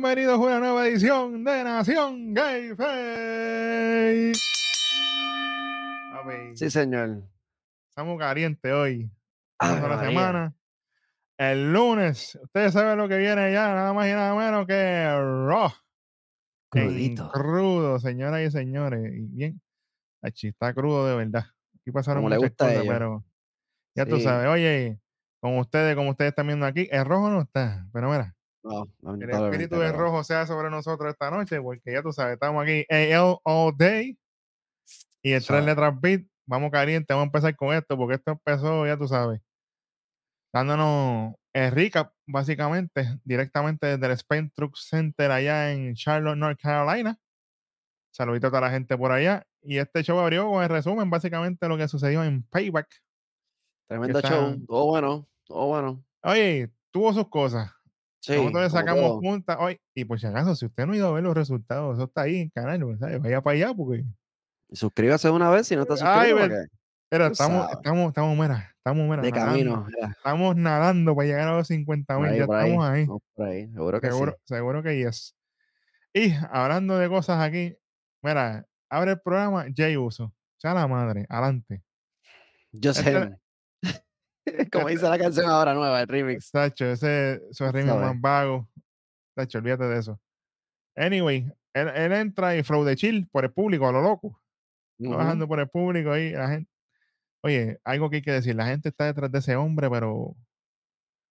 Bienvenidos a una nueva edición de Nación Gay Face. Sí, señor. Estamos calientes hoy. Ave Estamos a la semana. El lunes, ustedes saben lo que viene ya, nada más y nada menos que Raw. Crudito. crudo, señoras y señores. Y bien, achi, está crudo de verdad. Aquí pasaron Como muchas cosas, pero ya tú Sí. sabes. Oye, con ustedes, como ustedes están viendo aquí, el rojo no está. Pero mira, No, que el espíritu pero- rojo sea sobre nosotros esta noche, porque ya tú sabes, estamos aquí AL All Day y el tres letras beat. Vamos caliente, vamos a empezar con esto, porque esto empezó, ya tú sabes, dándonos el recap, básicamente, directamente desde el Spain Truck Center allá en Charlotte, North Carolina. Saludito a toda la gente por allá. Y este show abrió con el resumen, básicamente, de lo que sucedió en Payback. Tremendo está- show. Todo bueno, todo bueno. Oye, tuvo sus cosas. Sí, Nosotros le sacamos todo. punta hoy. Y por si acaso, si usted no ha ido a ver los resultados, eso está ahí en el canal, pues, ¿sabes? Vaya para allá porque. Suscríbase una vez si no está Ay, suscrito. Mira, Tú estamos, sabes. estamos, estamos, mira, estamos, mira, de nadando. camino. ya, Estamos nadando para llegar a los 50 por mil. Ya ahí, estamos ahí. Seguro que Seguro, sí. seguro que yes. Y hablando de cosas aquí, mira, abre el programa Jay Uso. Ya la madre, adelante. Yo Este- sé. Como dice la canción ahora nueva, el remix. Sacho, ese ritmo sabes. más vago. Sacho, olvídate de eso. Anyway, él, él entra y flow de chill por el público, a lo loco. Ujú. Bajando por el público ahí, la gente. Oye, algo que hay que decir, la gente está detrás de ese hombre, pero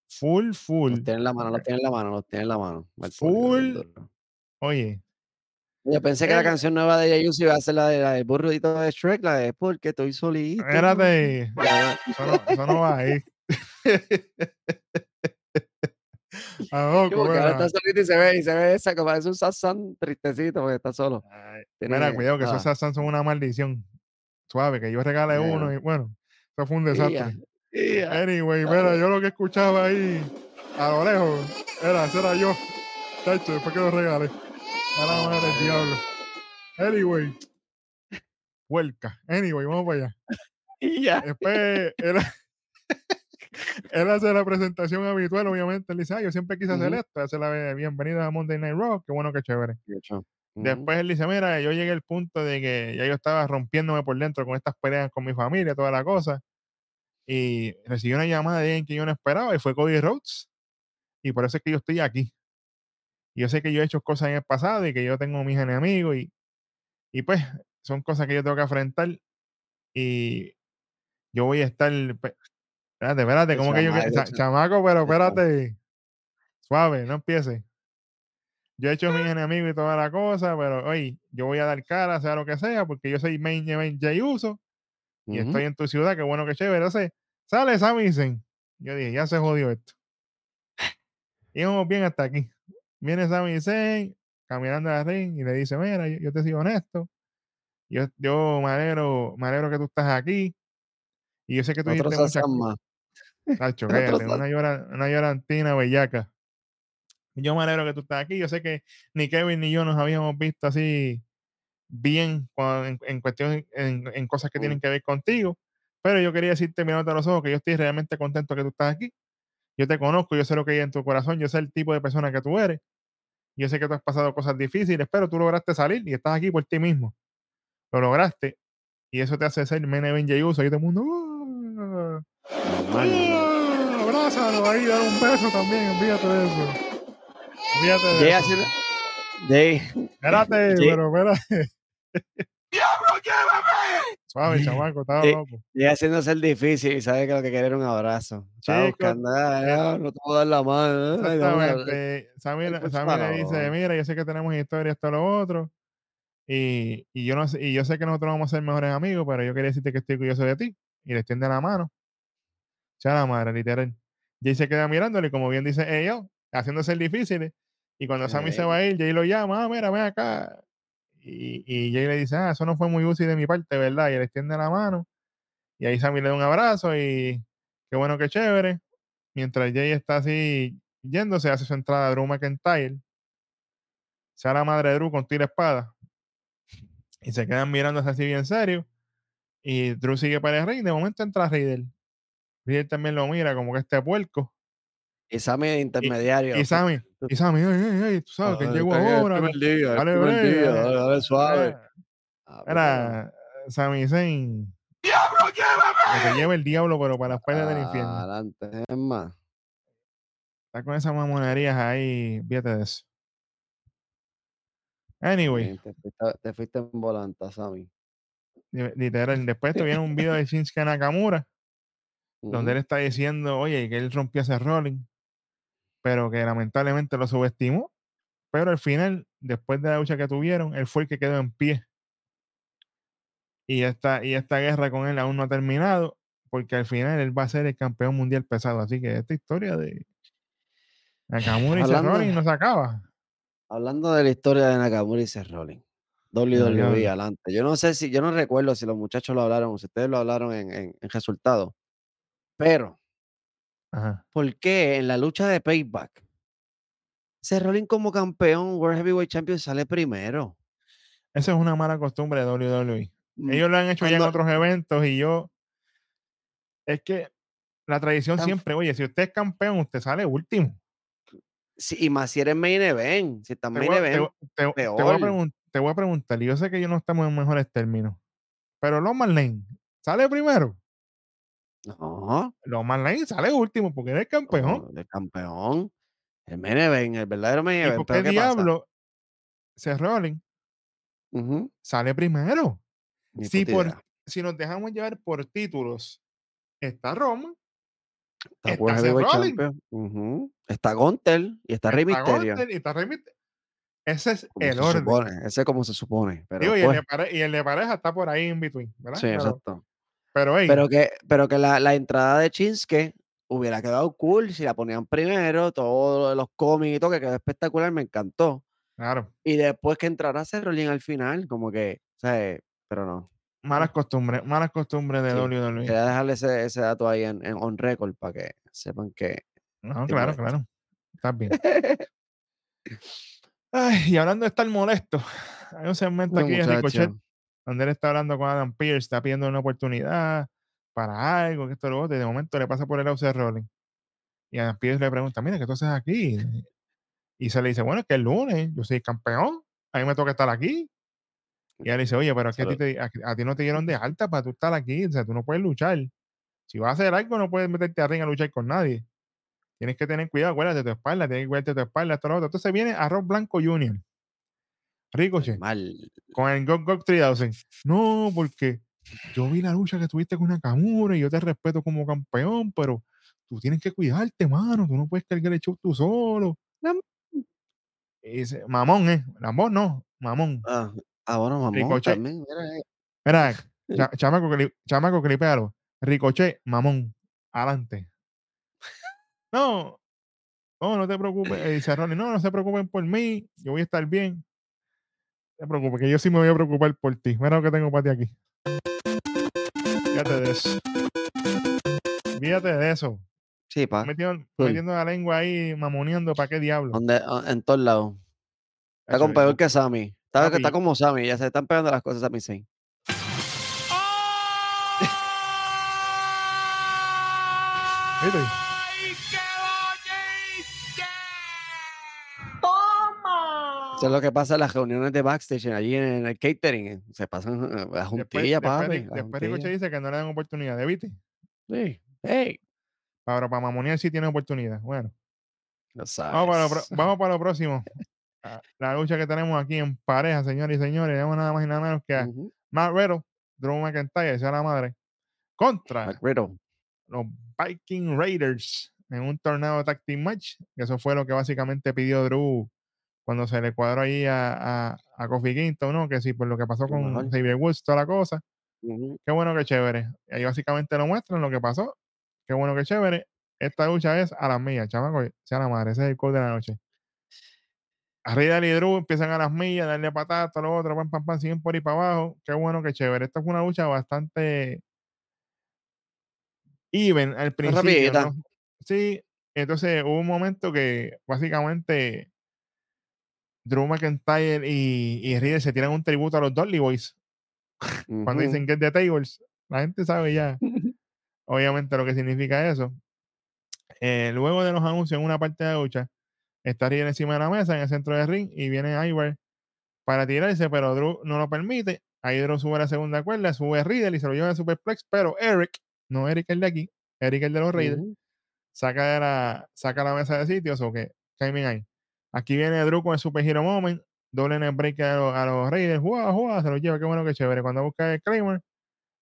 full, full. Los tiene en la mano, los tiene en la mano, los tiene en la mano. el Full. Oye, Yo pensé que la Él- canción nueva de Jay iba a ser la, de, la del burrito de Shrek, la de Porque estoy solito. espérate, eso no, eso no va ahí. Poco, porque ahora está solito y se ve, y se ve esa, que parece un sazán tristecito porque está solo. Ay, Tiene- Mira, cuidado, que esos ah, Sassans son una maldición. Suave, que yo regalé Bueno. uno y bueno, eso fue un desastre. Anyway, mira, yo lo que escuchaba ahí a lo lejos era, era yo. Tacho, después que lo regalé. A la madre del diablo. Anyway. Huelca. Anyway, vamos para allá. Y ya. Después él, él hace la presentación habitual, obviamente. Él dice, ah, yo siempre quise hacer Ujú. esto, hacer la bienvenida a Monday Night Raw, qué bueno, qué chévere. Ujú. Después él dice, mira, yo llegué al punto de que ya yo estaba rompiéndome por dentro con estas peleas con mi familia, toda la cosa. Y recibí una llamada de alguien que yo no esperaba y fue Cody Rhodes. Y por eso es que yo estoy aquí. Yo sé que yo he hecho cosas en el pasado y que yo tengo mis enemigos y, y pues son cosas que yo tengo que afrontar. Y yo voy a estar... pe- Espérate, espérate, como que yo... chamaco, cha- cha- chamaco, pero espérate. Suave, no empiece. Yo he hecho mis enemigos y toda la cosa, pero oye, yo voy a dar cara, sea lo que sea, porque yo soy main event Jay Uso y Ujú. estoy en tu ciudad, qué bueno que chévere. Entonces, sale Sami Zayn. Yo dije, ya se jodió esto. Y vamos bien hasta aquí. Viene Sami Zayn caminando al ring y le dice, mira, yo, yo te sigo honesto. Yo, yo me alegro, me alegro que tú estás aquí. Y yo sé que tú hiciste muchas. Tacho, una, llora- una llorantina bellaca. Yo me alegro que tú estás aquí. Yo sé que ni Kevin ni yo nos habíamos visto así bien en, en cuestión, en, en cosas que tienen que ver contigo. Pero yo quería decirte mirándote a los ojos que yo estoy realmente contento que tú estás aquí. Yo te conozco, yo sé lo que hay en tu corazón, yo sé el tipo de persona que tú eres. Yo sé que tú has pasado cosas difíciles, pero tú lograste salir y estás aquí por ti mismo. Lo lograste. Y eso te hace ser Men Event Jey Uso. Y todo el mundo. ¡Ah! Abrázalo ahí, dale un beso también, olvídate de eso. Olvídate de eso. Espérate, pero espérate. Suave, chamaco, estaba Jay- loco. Jay haciéndose el difícil y sabe que lo que quiere era un abrazo. Estaba buscando, "Ah, no te puedo dar la mano. ay, dame un abrazo". Exactamente. Le- por Sammy le dice, mira, yo sé que tenemos historia, esto, lo otro. Y, y yo no sé, y yo sé que nosotros vamos a ser mejores amigos, pero yo quería decirte que estoy orgulloso de ti. Y le extiende la mano. Ya la madre, literal. Jay se queda mirándole, y como bien dice ella, haciéndose el difícil. Y cuando Sammy se Ey. va a ir, Jay lo llama, ah, mira, ven acá. Y, Jay le dice, ah, eso no fue muy útil de mi parte, ¿verdad? Y le extiende la mano. Y ahí Sammy le da un abrazo y qué bueno, qué chévere. Mientras Jay está así yéndose, hace su entrada a Drew McIntyre. Se la madre de Drew con tira espada. Y se quedan mirándose así bien serio. Y Drew sigue para el ring. De momento entra Riddle. Riddle también lo mira como que este puerco. De Y, intermediario. ey, ey, tú sabes que Ah, llegó ahora. Dale, suave. Era Sami Zayn. Que te lleva el diablo, pero para las peleas del infierno. Adelante, es más. Está con esas mamonerías ahí, fíjate de eso. Anyway, Te fuiste, te fuiste en volanta, Sammy. li- literal, después tuvieron un video de Shinsuke Nakamura, donde él está diciendo, oye, que él rompió ese rolling, pero que lamentablemente lo subestimó. Pero al final, después de la lucha que tuvieron, él fue el que quedó en pie. Y esta, y esta guerra con él aún no ha terminado, porque al final él va a ser el campeón mundial pesado. Así que esta historia de Nakamura y Rollins no se acaba. Hablando de la historia de Nakamura y Rollins. WWE, diablo. adelante. Yo no sé si, yo no recuerdo si los muchachos lo hablaron, si ustedes lo hablaron en, en, en resultados. Pero, Ajá. ¿por qué en la lucha de Payback, Seth Rollins como campeón World Heavyweight Champion sale primero? Esa es una mala costumbre de WWE. Mm, Ellos lo han hecho ya en cuando- otros eventos y yo. Es que la tradición siempre, oye, si usted es campeón, usted sale último. Sí, y más si eres main event. Si estás main te, event, te- te voy a peor. pregun- te voy a preguntar, y yo sé que yo no estamos en mejores términos, pero Loman Lane sale primero. No, Loman Lane sale último porque eres campeón. no, de campeón. El main event, el verdadero main ¿Y por qué diablo Seth Rollins Ujú, sale primero? ni Si, por, si nos dejamos llevar por títulos, está Roma, Está está Seth Rollins. Está Gontel y está Rey está y Rey. Ese es Como el se orden. supone, ese es como se supone. Pero, Digo, y, el de pare- y el de pareja está por ahí en between, ¿verdad? sí, pero, exacto. Pero, hey, Pero que, pero que la, la entrada de Chinske hubiera quedado cool si la ponían primero, todo lo de los cómics y todo, que quedó espectacular, me encantó. claro, Y después que entrara Cerrolín al final, como que, o sea, pero no. malas costumbres, malas costumbres de Sí, WWE. Quería dejarle ese, ese dato ahí en, en on record para que sepan que. No, claro, molesto. claro. Estás bien. Ay, y hablando de estar molesto, hay un segmento No, aquí de Ricochet. Donde él está hablando con Adam Pierce, está pidiendo una oportunidad para algo, que esto lo otro, y de momento le pasa por el lado Seth Rollins. Y Adam Pierce le pregunta, mira, ¿qué tú haces aquí? Y se le dice, bueno, es que el lunes yo soy campeón, a mí me toca estar aquí. Y él dice, oye, pero es que a ti, Solo- te- a, a ti no te dieron de alta para tú estar aquí, o sea, tú no puedes luchar. Si vas a hacer algo, no puedes meterte a ring a luchar con nadie. Tienes que tener cuidado, acuérdate de tu espalda, tienes que cuidarte de tu espalda, esto, lo otro. Entonces viene Arroz Blanco Jr. Ricochet, Mal. con el Gok Gok 3000. No, porque yo vi la lucha que tuviste con Nakamura y yo te respeto como campeón, pero tú tienes que cuidarte, mano. Tú no puedes cargar el show tú solo. Y dice, mamón, ¿eh? Mamón no, mamón. Ah, ah, bueno, mamón, Ricochet. también. Mira, eh. Mira, cha- chamaco, cli- chamaco clipealo. Ricochet, mamón, adelante. No, no, no te preocupes. eh, Dice Ronnie, no, no se preocupen por mí, yo voy a estar bien. No te preocupes, que yo sí me voy a preocupar por ti. Mira lo que tengo para ti aquí. Fíjate de eso. Fíjate de eso. Sí, pa. Metiendo, la lengua ahí, mamoneando, ¿para qué diablo? Donde, en todos lados. Está con peor que Sammy. Está, como Sammy, ya se están pegando las cosas a Sammy Zayn. ¿Viste? Eso es lo que pasa en las reuniones de backstage allí en el catering. eh, Se pasan eh, la Después, juntilla, papi. Después Ricochet dice que no le dan oportunidad, ¿viste? Sí. Hey. Pero para mamonear sí tiene oportunidad. Bueno. Lo Vamos para, lo, pro- sabes. vamos para lo próximo. Ah, La lucha que tenemos aquí en pareja, señores y señores. Tenemos nada más y nada menos que a Ujú. Matt Riddle, Drew McIntyre, sea la madre, contra los Viking Raiders en un torneo tag team match. Eso fue lo que básicamente pidió Drew cuando se le cuadró ahí a, a, a Kofi Kingston, ¿no? Que sí, por lo que pasó con mejor. Xavier Woods, toda la cosa. Qué bueno, que chévere. Y ahí básicamente lo muestran lo que pasó. Qué bueno, que chévere. Esta lucha es a las millas, chamaco. Sea la madre, ese es el code de la noche. Arriba y Drew empiezan a las millas, darle todo lo otro, pam, pam, pam, siguen por ahí para abajo. Qué bueno, que chévere. Esta fue una lucha bastante even al principio. ¿no? Sí, entonces hubo un momento que básicamente Drew McIntyre y, y Riddle se tiran un tributo a los Dudley Boys cuando dicen Get the Tables. La gente sabe ya, obviamente, lo que significa eso. Eh, luego de los anuncios en una parte de la lucha, está Riddle encima de la mesa en el centro del ring y viene Ivar para tirarse, pero Drew no lo permite. Ahí Drew sube a la segunda cuerda, sube Riddle y se lo lleva a Superplex, pero Eric, no Eric el de aquí, Eric el de los Raiders, Ujú. saca, de la, saca la mesa de sitios o que timing ahí. Aquí viene Drew con el Super Hero Moment, doble en el break a, los- a los Raiders, ¡Jua, jua! se lo lleva, qué bueno, qué chévere. Cuando busca el Claymore,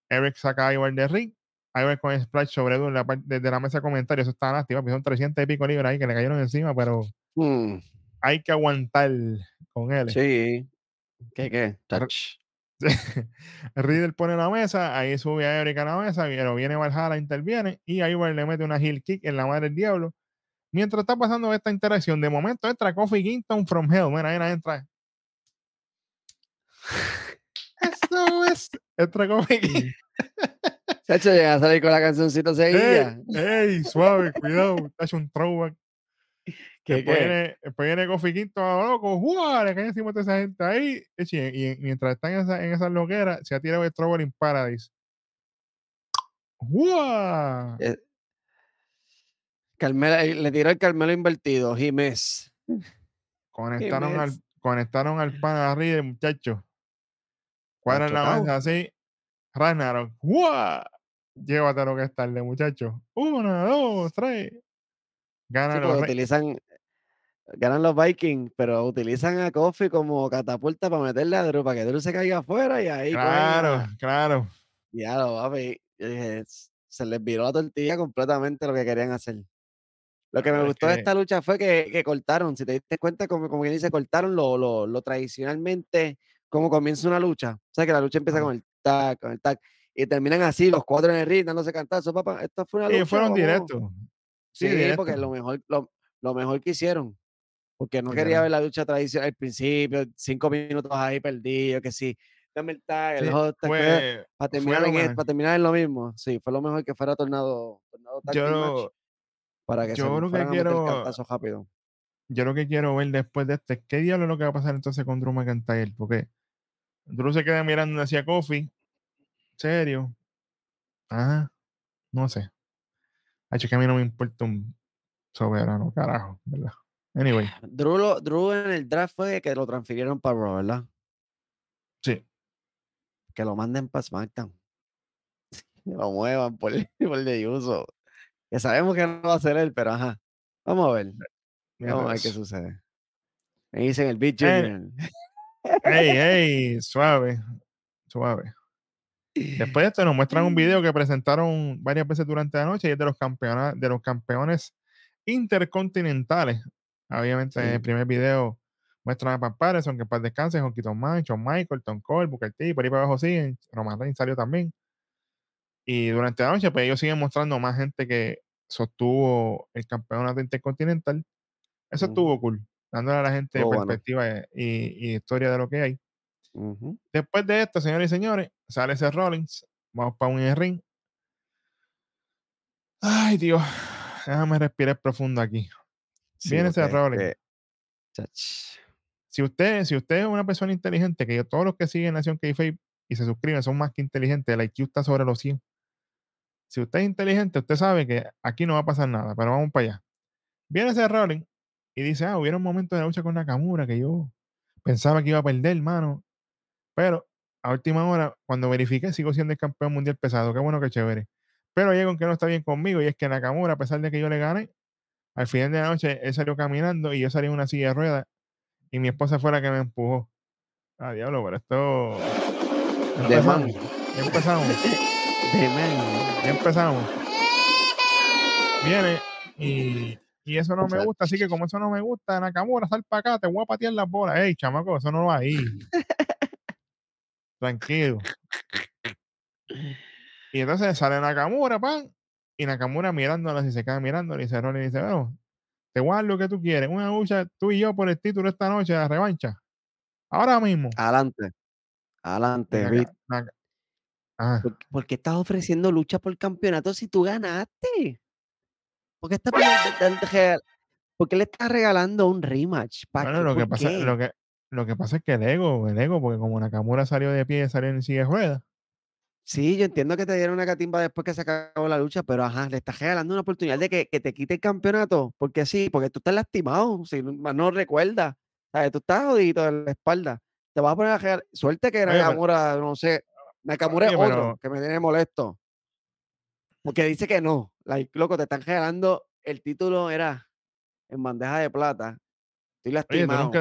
Eric saca a Ivar de ring, Ivar con el splash sobre Drew desde la mesa de comentarios, eso está lástima, pues son 300 y pico libras ahí que le cayeron encima, pero Mm, hay que aguantar con él. Sí. ¿Qué, qué? Touch. Riddle pone la mesa, ahí sube a Eric a la mesa, pero viene Valhalla, interviene y Ivar le mete una heel kick en la madre del diablo. Mientras está pasando esta interacción, de momento entra Kofi Kingston from Hell. Mira, ahí entra. Eso es. Entra Kofi Kingston. Chacho, llega a salir con la cancioncita seguida. Ey, ey, suave, cuidado. Está hecho un throwback. ¿Qué, Después qué? viene, después viene Kofi Kingston a lo loco. ¡Jua! Le cae encima de esa gente ahí. Y, y mientras están en, esa, en esas loqueras, se ha tirado el Trouble in Paradise. ¡Jua! Eh, Eh, le tiró el Carmelo invertido, Jiménez. Conectaron al, conectaron al pan arriba, muchachos. Cuadran la mesa así. Ragnarok. ¡Jua! Llévatelo que es tarde, muchachos. Una, dos, tres. Ganan Sí, los utilizan, ganan los Vikings, pero utilizan a Kofi como catapulta para meterle a Drew, para que Drew se caiga afuera y ahí Claro, claro. Ya lo papi. Yo dije, "S- se les viró la tortilla completamente lo que querían hacer. Lo que me gustó de que- esta lucha fue que, que cortaron, si te diste cuenta, como, como quien dice, cortaron lo, lo, lo tradicionalmente, como comienza una lucha. O sea, que la lucha empieza con el tag, con el tag, y terminan así, los cuatro en el ring, dándose cantazos, papá. Esto fue una lucha. fueron vamos". directos. Sí, Sí, directo. porque lo mejor, lo, lo mejor que hicieron. Porque no quería claro. ver la lucha tradicional al principio, cinco minutos ahí perdidos, que sí, dame el tag, el hot tag, fue, para terminar, en, e- para terminar en lo mismo. Sí, fue lo mejor que fuera Tornado, tornado Tag Yo para que yo se lo que quiero- rápido. yo lo que quiero ver después de este, ¿qué diablo es lo que va a pasar entonces con Drew McIntyre? Porque Drew se queda mirando hacia Kofi. ¿Serio? Ajá. No sé. Hacho, que a mí no me importa un soberano, carajo, ¿verdad? Anyway, Drew, lo- Drew en el draft fue que lo transfirieron para Raw, ¿verdad? sí. Que lo manden para SmackDown. Lo muevan por, por de uso. Que sabemos que no va a ser él, pero ajá. Vamos a ver. Vamos a ver qué sucede. Me dicen el Big Eh, Junior. Ey, ey, suave, suave. Después de esto nos muestran un video que presentaron varias veces durante la noche y es de los campeones, de los campeones intercontinentales. Obviamente en el primer video muestran a Pat Patterson, que para descanse, Honky Tom Man, Shawn Michael, Tom Cole, Booker T, por ahí para abajo siguen, Roman Reigns salió también. Y durante la noche, pues ellos siguen mostrando más gente que sostuvo el campeonato intercontinental. Eso estuvo cool, dándole a la gente perspectiva eh, y, y historia de lo que hay. Después de esto, señores y señores, sale ese Rollins. Vamos para un ring. Ay, Dios. Déjame respirar profundo aquí. Sí, Viene ese Rollins. chach, Si usted, si usted es una persona inteligente, que yo, todos los que siguen Nación k y se suscriben son más que inteligentes, el IQ está sobre los 100. Si usted es inteligente, usted sabe que aquí no va a pasar nada, pero vamos para allá. Viene ese Rollins y dice, ah, hubiera un momento de la lucha con Nakamura que yo pensaba que iba a perder, hermano. Pero a última hora, cuando verifiqué, sigo siendo el campeón mundial pesado. Qué bueno, qué chévere. Pero hay algo que no está bien conmigo y es que Nakamura, a pesar de que yo le gané, al final de la noche él salió caminando y yo salí en una silla de ruedas y mi esposa fue la que me empujó. Ah, diablo, pero esto. Empezamos. empezamos. De man. Ya empezamos. Viene y, y eso no me gusta. Así que, como eso no me gusta, Nakamura, sal para acá, te voy a patear las bolas. Ey, chamaco, eso no va ahí. Tranquilo. Y entonces sale Nakamura, pan, y Nakamura mirándola, y se queda mirando, y dice Ronnie, dice, bueno, te voy a dar lo que tú quieres, una lucha tú y yo por el título esta noche, la revancha. Ahora mismo. Adelante. Y Adelante, Vic. Ajá. ¿Por, por qué estás ofreciendo lucha por campeonato si tú ganaste? ¿Por qué, estás ¿Por qué le estás regalando un rematch? ¿Para Bueno, lo que ¿Por pasa, lo que, lo que pasa es que el ego, el ego, porque como Nakamura salió de pie, salió en silla de ruedas, Sí, yo entiendo que te dieron una catimba después que se acabó la lucha, pero ajá, le estás regalando una oportunidad de que, que te quite el campeonato, porque sí, porque tú estás lastimado, si no, no recuerdas, ¿sabes? Tú estás jodido de la espalda, te vas a poner a regalar, suerte que Nakamura, no sé, Nakamura es otro que me tiene molesto, porque dice que no, like, loco, te están regalando, el título era en bandeja de plata, estoy Oye, tú lastimado,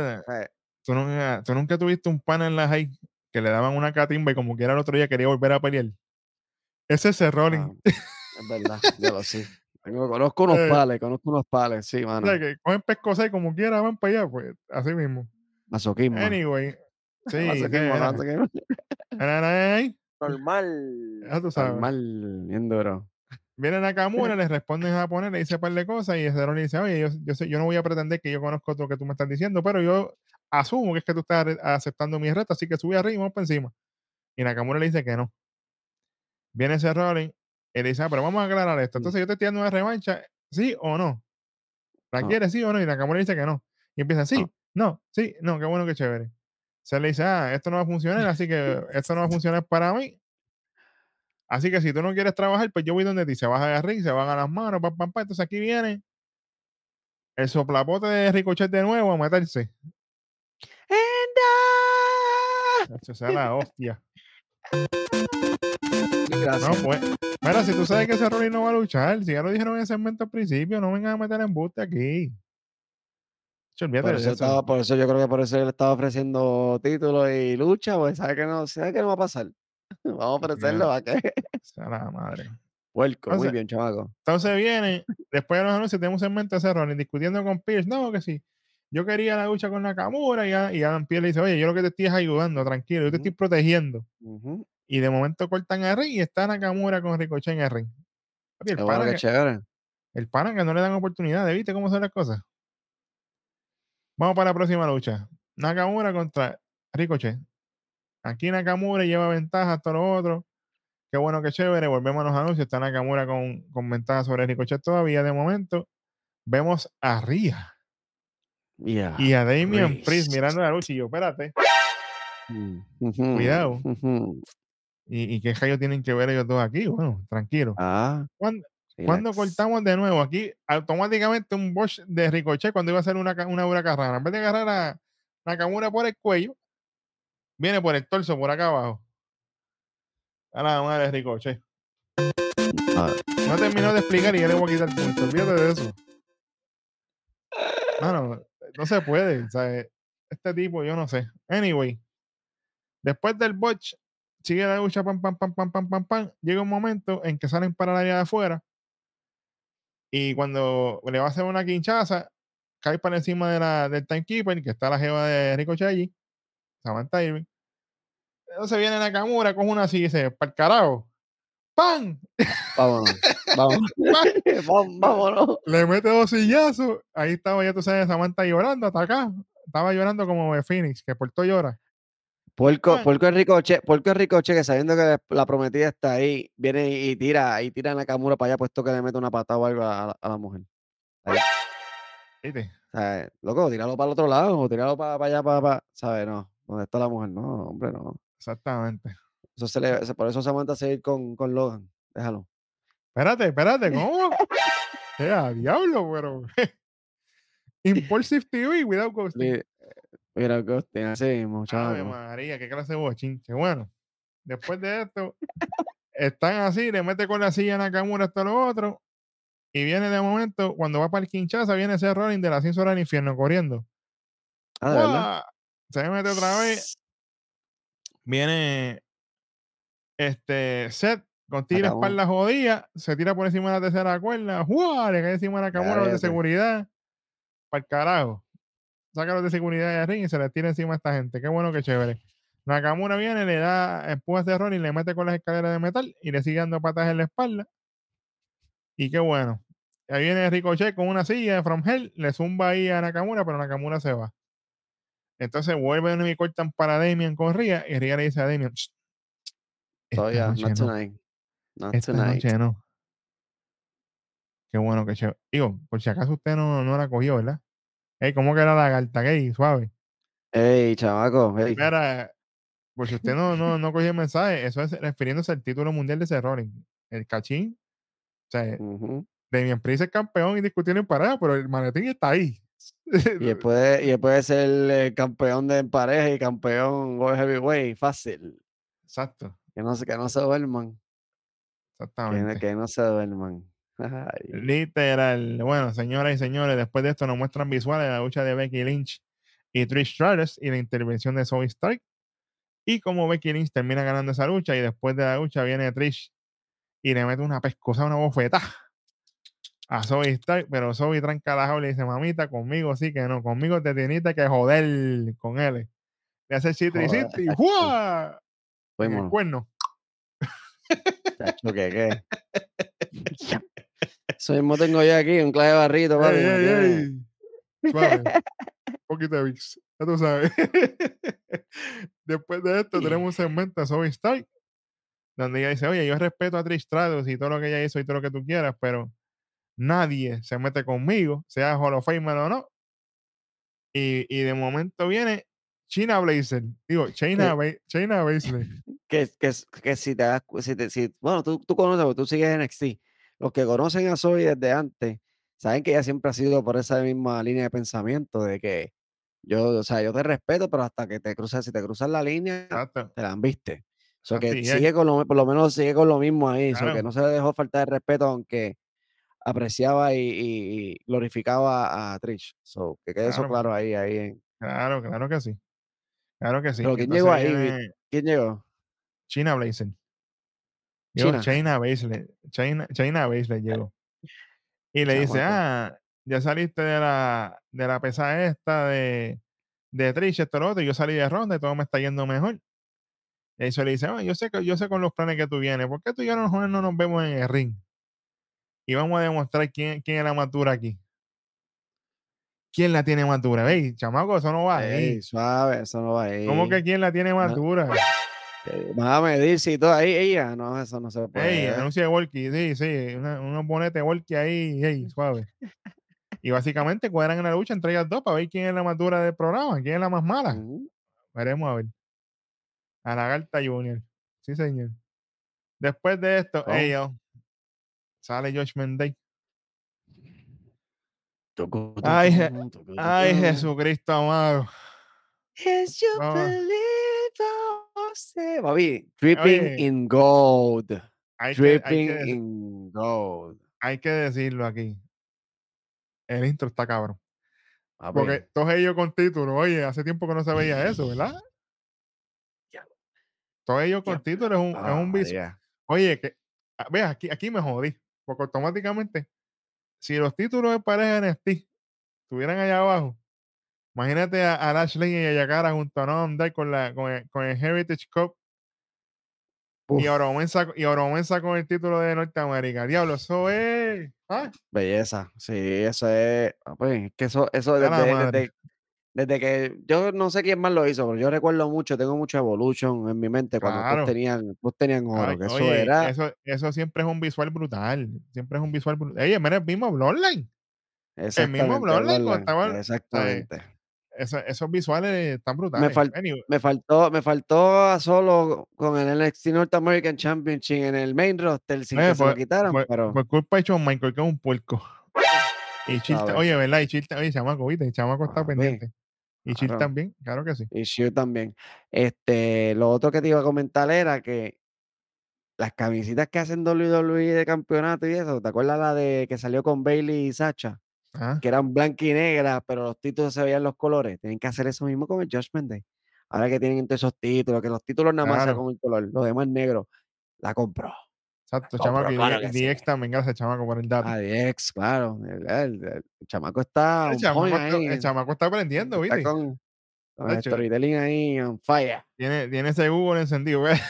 tú nunca, tú nunca tuviste un pana en la high que le daban una catimba y como quiera el otro día quería volver a pelear. Ese es el Rolling. Ah, es verdad, yo lo sé. Conozco unos Eh, pales, conozco unos pales, sí, O mano. sea, que cogen pescosa y como quiera van para allá, pues así mismo. Masoquismo. Anyway, sí, Masoquismo, masoquismo. Normal. ya tú sabes. Normal, bien duro. Viene Nakamura, le responde en japonés, le dice un par de cosas y ese Rolling dice, oye, yo, yo, sé- yo no voy a pretender que yo conozco lo que tú me estás diciendo, pero yo asumo que es que tú estás aceptando mi reto, así que sube arriba y vamos para encima. Y Nakamura le dice que no. Viene ese y le dice, ah, pero vamos a aclarar esto. Mm. Entonces yo te estoy dando una revancha, ¿sí o no? ¿La No. quieres, sí o no? Y Nakamura dice que no. Y empieza, sí, no, sí, no, qué bueno, qué chévere. Se le dice, ah, esto no va a funcionar, así que esto no va a funcionar para mí. Así que si tú no quieres trabajar, pues yo voy donde ti. Se baja de ring, se van a las manos, pam, pam, pam. Entonces aquí viene el soplapote de Ricochet de nuevo a meterse. ¡Enda! Eso sea la hostia. No, Gracias. pues. Mira, si tú sabes que ese Rolling no va a luchar, si ya lo dijeron en ese segmento al principio, no vengan a meter embuste aquí. Por eso, eso. estaba, por eso yo creo que por eso él estaba ofreciendo títulos y lucha, pues sabe que no, sabe que no va a pasar. Vamos a ofrecerlo a que. Sea la madre. Puerco, muy bien, chavaco. Entonces viene, después de los anuncios, tenemos segmento de ese Rollins discutiendo con Pierce. No, que sí. Yo quería la lucha con Nakamura y, a- y Adam Pierce le dice, oye, yo lo que te estoy es ayudando, tranquilo, yo te estoy protegiendo. Y de momento cortan a ring y está Nakamura con Ricochet en el ring. El, Qué bueno, pana qué que, chévere. el pana que no le dan oportunidad, ¿viste cómo son las cosas? Vamos para la próxima lucha. Nakamura contra Ricochet. Aquí Nakamura lleva ventaja hasta lo otro. Qué bueno, qué chévere. Volvemos a los anuncios. Está Nakamura con, con ventaja sobre Ricochet todavía. De momento, vemos a Ria Yeah. y a Damian Priest mirando la lucha. Y yo, espérate. Mm, Cuidado. ¿Y, y qué rayos tienen que ver ellos dos aquí? Bueno, tranquilo. Ah, ¿Cuándo, cuando cortamos de nuevo? Aquí automáticamente un Bosch de Ricochet cuando iba a hacer una, una huracarrana. En vez de agarrar a Nakamura por el cuello, viene por el torso, por acá abajo. A la madre de Ricochet. Ah, No terminó de explicar y ya le voy a quitar el punto. Olvídate de eso. Mano, no se puede. sea, Este tipo, yo no sé. Anyway, después del botch, sigue la lucha, pam, pam, pam, pam, pam, pam, pam. Llega un momento en que salen para el área de afuera. Y cuando le va a hacer una quinchaza, cae para encima de la, del timekeeper, que está la jeva de Ricochet allí, Samantha Irving. Entonces viene Nakamura, coge una así y dice, para el carajo. ¡Pam! vámonos. Vámonos. Vam- vámonos. Le mete dos sillazos. Ahí estaba, ya tú sabes, Samantha llorando hasta acá. Estaba llorando como de Phoenix, que por todo llora. Puerco, puerco es Ricoche, puerco es Ricoche, que sabiendo que la prometida está ahí, viene y tira, y tira a Nakamura para allá, puesto que le mete una patada o algo a, la- a la mujer. ¿Viste? Sea, loco, tíralo para el otro lado, o tíralo para, allá, para, para, ¿sabes? No, ¿dónde está la mujer? No, hombre, no. Exactamente. Eso se le, por eso se aguanta seguir con, con Logan. Déjalo. Espérate, espérate, ¿cómo? Eh, a diablo, pero. Impulsive TV, without ghosting. Mira, Ghosting, así mismo, Ave chavo. María, qué clase de bochinche. Bueno, después de esto, están así, le mete con la silla a Nakamura hasta lo otro. Y viene de momento, cuando va para el quinchaza, viene ese Rolling de 100 horas del infierno corriendo. Ah, de verdad. ¡Guau! Se mete otra vez. Viene este Seth con tira Acabó. espalda jodida, se tira por encima de la tercera cuerda, ¡Jua! le cae encima de Nakamura los de seguridad. Para el carajo. Saca los de seguridad de ring y se le tira encima a esta gente. Qué bueno, qué chévere. Nakamura viene, le da empujas de Rolling, le mete con las escaleras de metal y le sigue dando patas en la espalda. Y qué bueno. Ahí viene Ricochet con una silla de From Hell, le zumba ahí a Nakamura, pero Nakamura se va. Entonces vuelven y cortan para Damian con Ria y Ria le dice a Damian, "Shh, esta Todavía, not no, tonight. Not esta tonight. noche no. Qué bueno, qué chévere. Digo, por si acaso usted no, no la cogió, ¿verdad? Ey, ¿cómo que era la carta gay? Suave. Ey, chavaco, ey. Mira, Por si usted no, no, no cogió el mensaje, eso es refiriéndose al título mundial de Cerrone. El cachín. O sea, Ujú. Damian Priest es campeón indiscutible en pareja, pero el maletín está ahí. Y puede, y puede ser eh, campeón de en pareja y campeón World Heavyweight, fácil. Exacto, Que no, se- que no se duerman. Que, exactamente. que no se duerman. Ay, Literal. Bueno, señoras y señores, después de esto nos muestran visuales de la lucha de Becky Lynch y Trish Stratus y la intervención de Zoe Stark. Y como Becky Lynch termina ganando esa lucha y después de la lucha viene Trish y le mete una pescosa, una bofeta a Zoe Stark, pero Zoe tranca la jaula y dice, mamita, conmigo sí que no, conmigo te tienes que joder con él. Le hace chitri y. En el cuerno. ¿qué, qué? Eso mismo tengo yo aquí, un clave barrito, papi. Ey, ey, ey. Suave. Un poquito de Vicks. Ya tú sabes. Después de esto, tenemos un segmento de Zoe Stark, donde ella dice: Oye, yo respeto a Trish Stratus y todo lo que ella hizo y todo lo que tú quieras, pero nadie se mete conmigo, sea Hall of Famer o no. Y, y de momento viene China Blazer. Digo, China, Ba- China Baszler. que, que, que si te das, si te, si, bueno, tú, tú conoces, porque tú sigues NXT. Los que conocen a Zoe desde antes, saben que ella siempre ha sido por esa misma línea de pensamiento de que yo, o sea, yo te respeto, pero hasta que te cruzas, si te cruzas la línea, Exacto. te la han viste. So Exacto, que sigue con lo, por lo menos sigue con lo mismo ahí, so Claro. que no se le dejó faltar de respeto, aunque apreciaba y, glorificaba a Trish. So, que quede eso Claro. ahí, ahí. en- Claro, claro que sí. Claro que sí. Pero ¿quién Entonces llegó ahí? ¿Quién llegó? China Blazer. Llegó China. China Baszler. China, China Baszler llegó. Y le dice, ah, ya saliste de la, de la pesa esta de, de Trish, esto, lo otro, y yo salí de ronda y todo me está yendo mejor. Y eso le dice, "Ah, yo sé que yo sé con los planes que tú vienes, ¿por qué tú y yo no, no nos vemos en el ring? Y vamos a demostrar quién, quién es la matura aquí. ¿Quién la tiene matura? Veis, chamaco, eso no va ahí. Ey, suave, eso no va ahí. ¿Cómo que quién la tiene matura? Eh, Vas a medir si todo ahí, ella, no, eso no se puede. Ey, anuncio de Walkie, sí, sí, una- unos bonetes de Walkie ahí, ey, suave. Y básicamente cuadran en la lucha entre ellas dos para ver quién es la matura del programa, quién es la más mala. Ujú. Veremos a ver. A la Garta Junior. Sí, señor. Después de esto, Oh. ellos sale Josh Mendez. Ay, Ay. Jesucristo amado. Yes, you believe all say- Papi, dripping Oye, in gold. Hay que, hay, Dripping que, in gold. hay que decirlo aquí. El intro está cabrón. Porque todos ellos con título, oye, hace tiempo que no se veía eso, ¿verdad? Diablo. Todos ellos con Diablo. título es un, es ah, un vis- María. Oye, que, ah, ve, aquí, aquí me jodí. Porque automáticamente, si los títulos de pareja en NXT estuvieran allá abajo, imagínate a, a Lashley y a Yakara junto a Noam Dar con, la, con, el, con el Heritage Cup y Uf, y Oromensa con el título de Norteamérica. Diablo, eso es. ¿ah? belleza. Sí, eso es. papi, es que eso, eso desde, desde, desde que. Yo no sé quién más lo hizo, pero yo recuerdo mucho, tengo mucho Evolution en mi mente cuando Claro. todos tenían, todos tenían oro. Ay, que eso oye, era. eso, eso siempre es un visual brutal. Siempre es un visual brutal. Oye, mira el mismo Bloodline. Bloodline cuando Bloodline, estaba- Exactamente. Eso- esos visuales están brutales. fal- Anyway, Me faltó, me faltó a solo con el NXT North American Championship en el main roster sin oye, que se lo quitaran, por- pero por culpa de Shawn Michael, que es un puerco. Y sabes. oye, ¿verdad? Y oye, chamaco, ¿viste? El chamaco está Papi, pendiente. Y Chil claro. también, claro que sí. y Shield también. Este, lo otro que te iba a comentar era que las camisitas que hacen WWE de campeonato y eso, ¿te acuerdas la de que salió con Bailey y Sacha? Ah, Que eran blanca y negra, pero los títulos se veían los colores. Tienen que hacer eso mismo con el Judgment Day. Ahora que tienen todos esos títulos, que los títulos nada más Claro. con el color, los demás negro. La compró. exacto, No, chamaco. Y claro sí. DX también, gracias, chamaco, por el dato. Ah, DX, claro. El, el- el chamaco está el, chamaco ahí. el chamaco está aprendiendo, ¿viste? con, con el storytelling ahí on fire. Tiene, tiene ese Google encendido, ¿ves?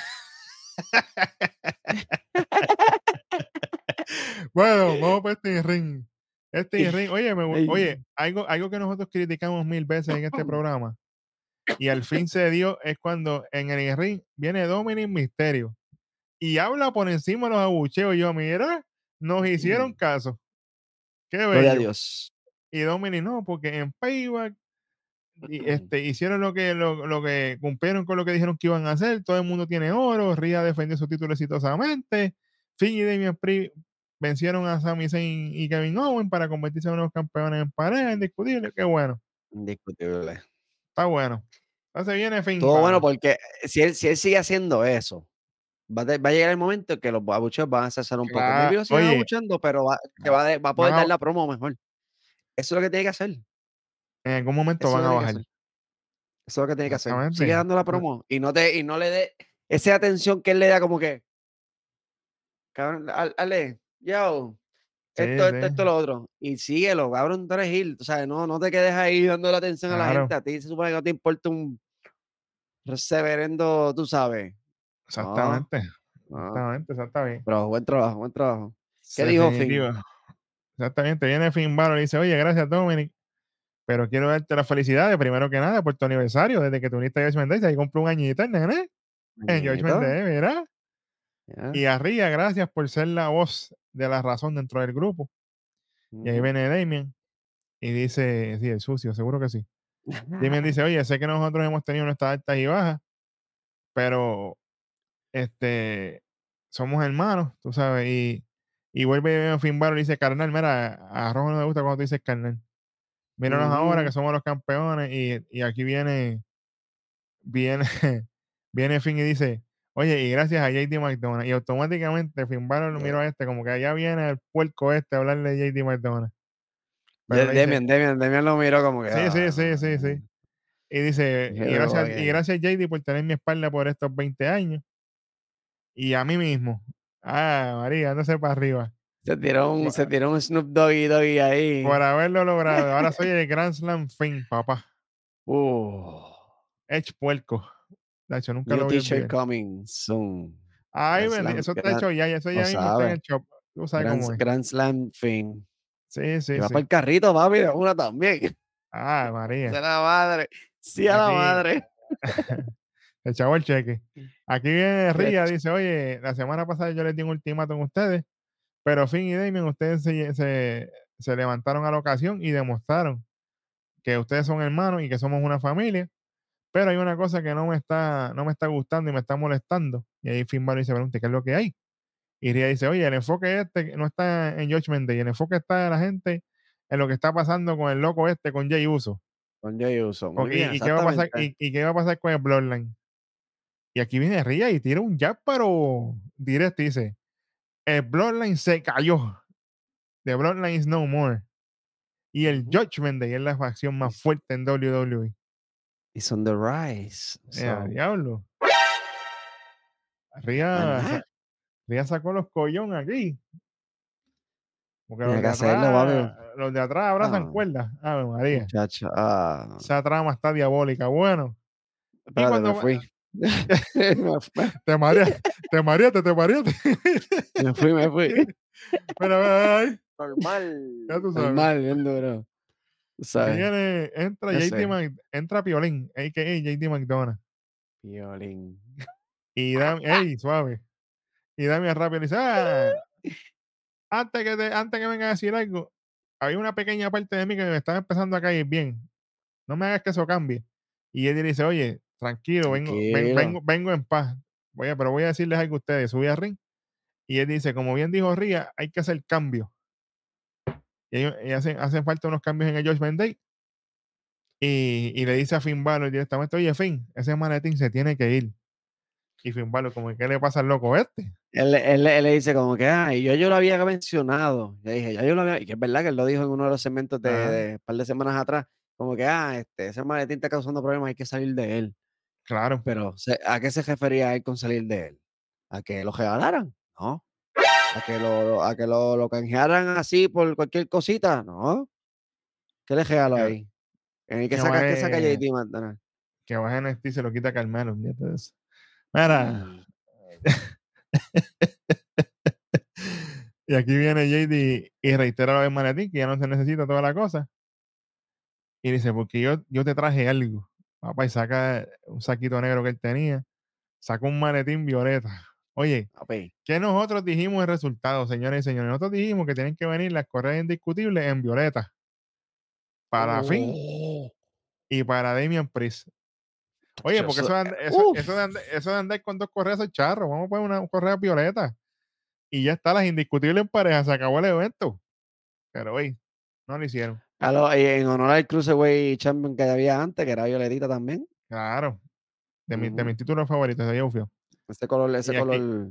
bueno, vamos para este ring. Este ring, oye, me oye, algo, algo que nosotros criticamos mil veces en este programa y al fin se dio es cuando en el ring viene Dominic Misterio y habla por encima de los abucheos. Y yo, mira, nos hicieron Mm. caso. Qué Gloria a bello. Dios. Y Dominic no, porque en Payback y, este, hicieron lo que, lo, lo que cumplieron con lo que dijeron que iban a hacer. Todo el mundo tiene oro. Ria defendió su título exitosamente. Finn y Damian vencieron a Sami Zayn y Kevin Owen para convertirse en unos campeones en pareja, indiscutible. Qué bueno. Indiscutible. Está bueno. Entonces viene Finn. Todo bueno porque si él, si él sigue haciendo eso, va a, va a llegar el momento que los abucheos van a cesar un poco. Claro, Maybe lo abucheando, pero va, que va, de- va a poder dar la promo mejor. Eso es lo que tiene que hacer. En algún momento Eso van a bajar. Eso es lo que tiene que hacer. Sigue dando la promo y no te, y no le dé esa atención que él le da como que. Cabrón, al- Yo, Sí, esto, esto, sí. esto, lo otro. Y síguelo, cabrón, tú eres Gil. O sea, no, no te quedes ahí dando la atención a la gente. A ti se supone que no te importa un reverendo, tú sabes. Exactamente. No, Exactamente, bien. pero buen trabajo, buen trabajo. ¿Qué dijo Finn? Exactamente. Viene Finn Balor y dice, oye, gracias Dominic, pero quiero darte las felicidades, primero que nada, por tu aniversario, desde que te uniste a Judgment Day, ahí cumple un añito nene, en Manito, Day, mira. Y a Ria, gracias por ser la voz de la razón dentro del grupo. Y ahí viene Damien y dice, sí, el sucio, seguro que sí. Damien dice, oye, sé que nosotros hemos tenido nuestras altas y bajas, pero este, somos hermanos, tú sabes, y, y vuelve a Finn Balor y dice, carnal, mira, a Rojo no le gusta cuando tú dices carnal. Míranos ahora que Ujú. somos los campeones y, y aquí viene, viene, viene Finn y dice, oye, y gracias a JD McDonald. Y automáticamente Finn Balor lo miró a este como que allá viene el puerco este a hablarle de JD McDonald. Demian, Demian, Demian lo miró como que. Sí, sí, sí, "Ah, sí, sí. Y dice, y gracias, y gracias JD por tener mi espalda por estos 20 años. Y a mí mismo. Ah, María, dándose para arriba. Se tiró un, se tiró un Snoop Doggy Doggy ahí. Por haberlo logrado. Ahora soy el Grand Slam Finn, papá. Uh, Edge puerco. De hecho, nunca new lo a olvidar. coming soon. Ay, Grand Slam, eso está gran- hecho ya, eso ya mismo está en el shop. Tú sabes Grand, cómo es. Grand Slam Fin. Sí, sí, y va sí. para el carrito, papi, de una también. Ah, María. De la madre. Sí, a la madre. El chavo el cheque. Aquí viene Ría, dice, oye, la semana pasada yo les di un ultimátum a ustedes, pero Finn y Damien, ustedes se, se, se levantaron a la ocasión y demostraron que ustedes son hermanos y que somos una familia. Pero hay una cosa que no me está, no me está gustando y me está molestando. Y ahí Finn Balor se pregunta, ¿qué es lo que hay? Y Ría dice, oye, el enfoque este no está en Judgment Day, el enfoque está en la gente, en lo que está pasando con el loco este, con Jay Uso. Con Jay Uso. Muy Porque- bien, y, qué va a pasar, y, y qué va a pasar con el Bloodline? Y aquí viene Ría y tira un jab, pero directo y dice: El Bloodline se cayó. The Bloodline is no more. Y el. Judgment Day es la facción más fuerte en WWE. It's on the rise. So, diablo. Ría. Ría sacó los collón aquí. Porque los de, atrás, los de atrás abrazan Ah. cuerdas. Ave María. Muchacho. Ah, Esa trama está diabólica. Bueno, espérate, cuando me fui. te mareaste, te mareaste, te mareaste. me fui, me fui. Ahí. Normal. Ya tú sabes. Normal, bien duro. Sabes. viene, entra JD. Mc- entra Piolín, a.k.a. JD McDonald. Violín. Y Dami, ey, suave. Y Damian rápido dice, ah, antes que, te- antes que venga a decir algo, había una pequeña parte de mí que me estaba empezando a caer bien. No me hagas que eso cambie. Y él dice, oye, tranquilo, vengo, ven- Tranquilo. vengo, vengo en paz. Voy a- pero voy a decirles algo a ustedes. Subí a ring. Y él dice, como bien dijo Ría, hay que hacer cambios. Y, hacen, hacen falta unos cambios en el Judgment Day. Y, y le dice a Finn Balor directamente, oye, Finn, ese maletín se tiene que ir. Y Finn Balor, como, ¿qué le pasa al loco este? Él, él, él le dice como que, ah, y yo, yo lo había mencionado. Le dije, ya yo lo había, y que es verdad que él lo dijo en uno de los segmentos de, un par de semanas atrás, como que, ah, este, ese maletín está causando problemas, hay que salir de él. Claro. Pero, ¿a qué se refería él con salir de él? ¿A que lo regalaran? No. ¿A que lo, a que lo, lo canjearan así por cualquier cosita? No. ¿Qué le regalo Que- ahí? ¿En qué que saca, qué saca JT McDonald? Que baja en NXT se lo quita Carmelo. de eso. Mira, Mm. y aquí viene JD y reitera lo del maletín, que ya no se necesita toda la cosa. Y dice, porque yo, yo te traje algo. Papá, y saca un saquito negro que él tenía. Saca un maletín violeta. Oye, ¿qué nosotros dijimos el resultado, señores y señores? Nosotros dijimos que tienen que venir las correas indiscutibles en violeta. Para fin, Oh, y para Damian Priest. Oye, porque so- eso, eso, eso, de and- eso de andar con dos correas es charro. Vamos a poner una correa violeta. Y ya está, las indiscutibles en pareja. Se acabó el evento. Pero, oye, no lo hicieron. En honor al Cruiserweight Champion que había antes, que era Violetita también. Claro. De, mi- de mis títulos favoritos, de Ufio. Ese color, ese Y aquí- color.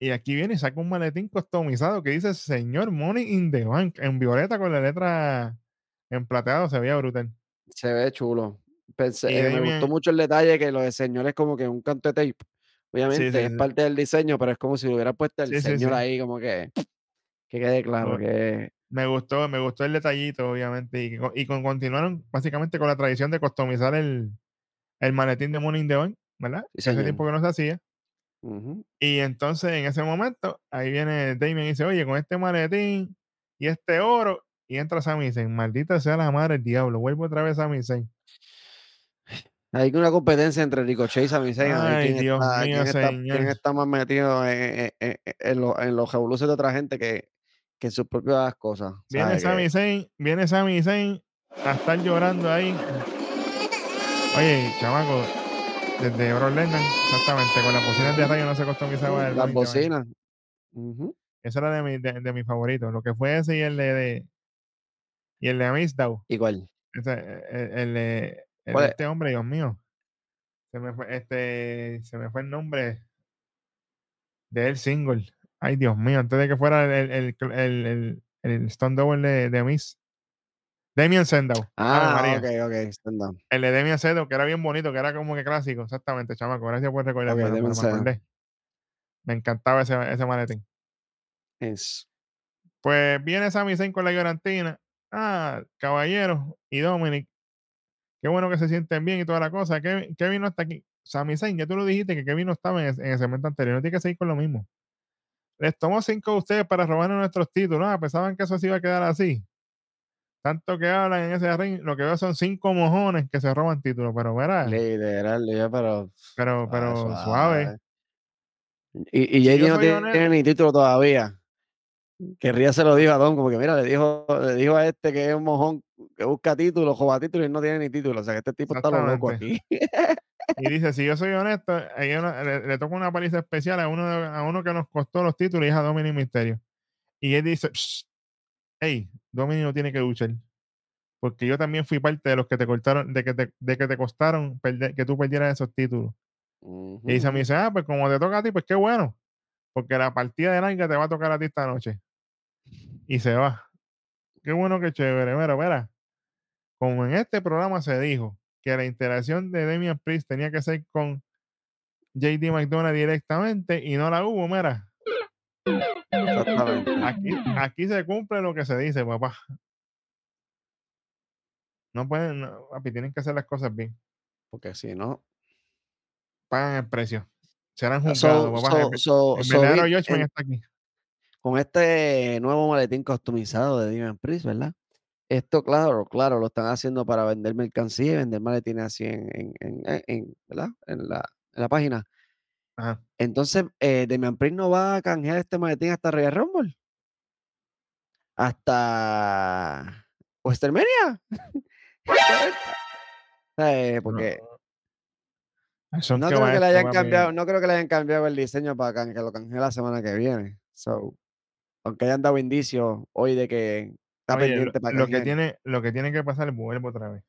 Y aquí viene y saca un maletín customizado que dice Señor Money in the Bank en violeta con la letra en plateado. Se veía brutal. Se ve chulo. Pensé- eh, me gustó mucho el detalle que lo de señor es como que un canto de tape. Obviamente sí, es sí. parte del diseño, pero es como si hubiera puesto el señor ahí, como que que quede claro que Me gustó, me gustó el detallito, obviamente. Y, co- y con, continuaron básicamente con la tradición de customizar el, el maletín de Money in the Bank, ¿verdad? Señor. tiempo que no se hacía. Y entonces en ese momento, ahí viene Damien y dice, oye, con este maletín y este oro, y entra Sami Zayn. Maldita sea la madre del diablo. Vuelvo otra vez a Sami Zayn. Hay una competencia entre Ricochet y Sami Zayn, Ay, quién Dios está, mío, quién está, quién está más metido en, en- en- en lo- en los revoluciones de otra gente que, que en sus propias cosas. Viene. Sami Zayn, viene Sami Zayn a estar llorando ahí. Oye, chamaco, desde Brock Lesnar, exactamente, con las bocinas de rayo no se customizaba el las bocinas. Ujú, Ese era de mi, de, de mis favoritos. Lo que fue ese y el de, de- y el de Amistad. Igual. Ese, eh, el, el de el ¿Cuál de es? este hombre, Dios mío. Se me fue, este, se me fue el nombre de el single. Ay, Dios mío, antes de que fuera el, el, el, el, el, el Stone Double de, de Miss. Damien Sandow. Ave Ah, María. ok, ok. stand down. El de Damien Sandow, que era bien bonito, que era como que clásico. Exactamente, chamaco. Gracias por recordarme. Ok, me- me encantaba ese, ese maletín. Es- Pues viene Sami Zayn con la llorantina. Ah, caballero y Dominic. Qué bueno que se sienten bien y toda la cosa. ¿Qué, qué vino hasta aquí? Sami Zayn, ya tú lo dijiste que Kevin no estaba en, el- en el segmento anterior. No tiene que seguir con lo mismo. Les tomó cinco a ustedes para robarnos nuestros títulos. Ah, pensaban que eso se iba a quedar así. Tanto que hablan en ese ring, lo que veo son cinco mojones que se roban títulos. Pero, verá, Literal, pero pero, suave, pero suave. suave. Y, y Si JD yo no tiene, ni título todavía. Que Ría se lo dijo a Don, como que mira, le dijo, le dijo a este que es un mojón que busca título, joba título y no tiene ni título. O sea que este tipo está lo loco aquí. Y dice, si yo soy honesto, una- le, le toca una paliza especial a uno, a uno que nos costó los títulos y es a Dominic Misterio. Y él dice, "Shh, hey, Dominic no tiene que luchar. Porque yo también fui parte de los que te cortaron, de que te, de que te costaron perder- que tú perdieras esos títulos. Y dice a mí, ujú. dice, ah, pues como te toca a ti, pues qué bueno. Porque la partida de larga te va a tocar a ti esta noche. Y se va. Qué bueno, qué chévere. Mira, mira. Como en este programa se dijo que la interacción de Damian Priest tenía que ser con JD McDonald directamente y no la hubo, mira. Exactamente. Aquí, aquí se cumple lo que se dice, papá. No pueden, no, papi, tienen que hacer las cosas bien. Porque si no. Pagan el precio. Serán So, juzgados, papá. so, el, so, el verdadero está aquí. con este nuevo maletín customizado de Damian Priest, ¿verdad? Esto, claro, claro, lo están haciendo para vender mercancía y vender maletines así en- en- en- ¿verdad? en, la, en la página. Ajá. Entonces, eh, Damian Priest no va a canjear este maletín hasta Royal Rumble. Hasta Westermania. Eh, porque no creo que le hayan cambiado, no creo que le hayan cambiado el diseño para que lo canje la semana que viene. So, aunque hayan dado indicios hoy de que está Oye, lo, pendiente para lo que tiene, lo que tiene que pasar, vuelvo otra vez.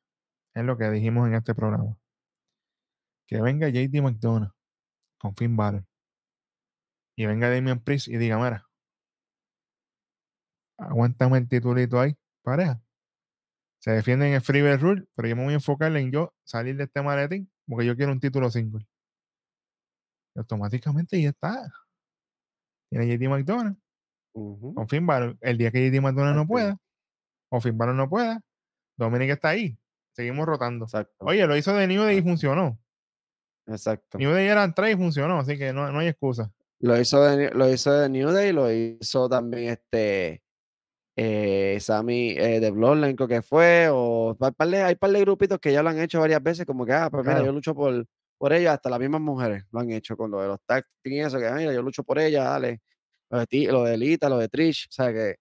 Es lo que dijimos en este programa. Que venga JD McDonough con Finn Balor. Y venga Damian Priest y diga, mira, aguántame el titulito ahí, pareja. Se defienden el Freebie Rule, pero yo me voy a enfocar en yo salir de este maletín porque yo quiero un título single. Y automáticamente ya está. Tiene JD McDonough Ujú, con Finn Balor. El día que JD McDonough no pueda, o Finn Balor no pueda, Dominic está ahí. Seguimos rotando. Exacto. Oye, lo hizo de New Day y funcionó. Exacto. New Day eran tres y funcionó, así que no, no hay excusa. Lo hizo de, lo hizo de New Day, lo hizo también este eh, Sammy eh, de Bloodline, creo que fue, o hay par, de, hay par de grupitos que ya lo han hecho varias veces, como que, ah, pues mira, yo lucho por, por ellas, hasta las mismas mujeres lo han hecho con lo de los tag y eso, que "Ah, mira, yo lucho por ellas, dale. Lo de, Ti- lo de Lita, lo de Trish, o sea que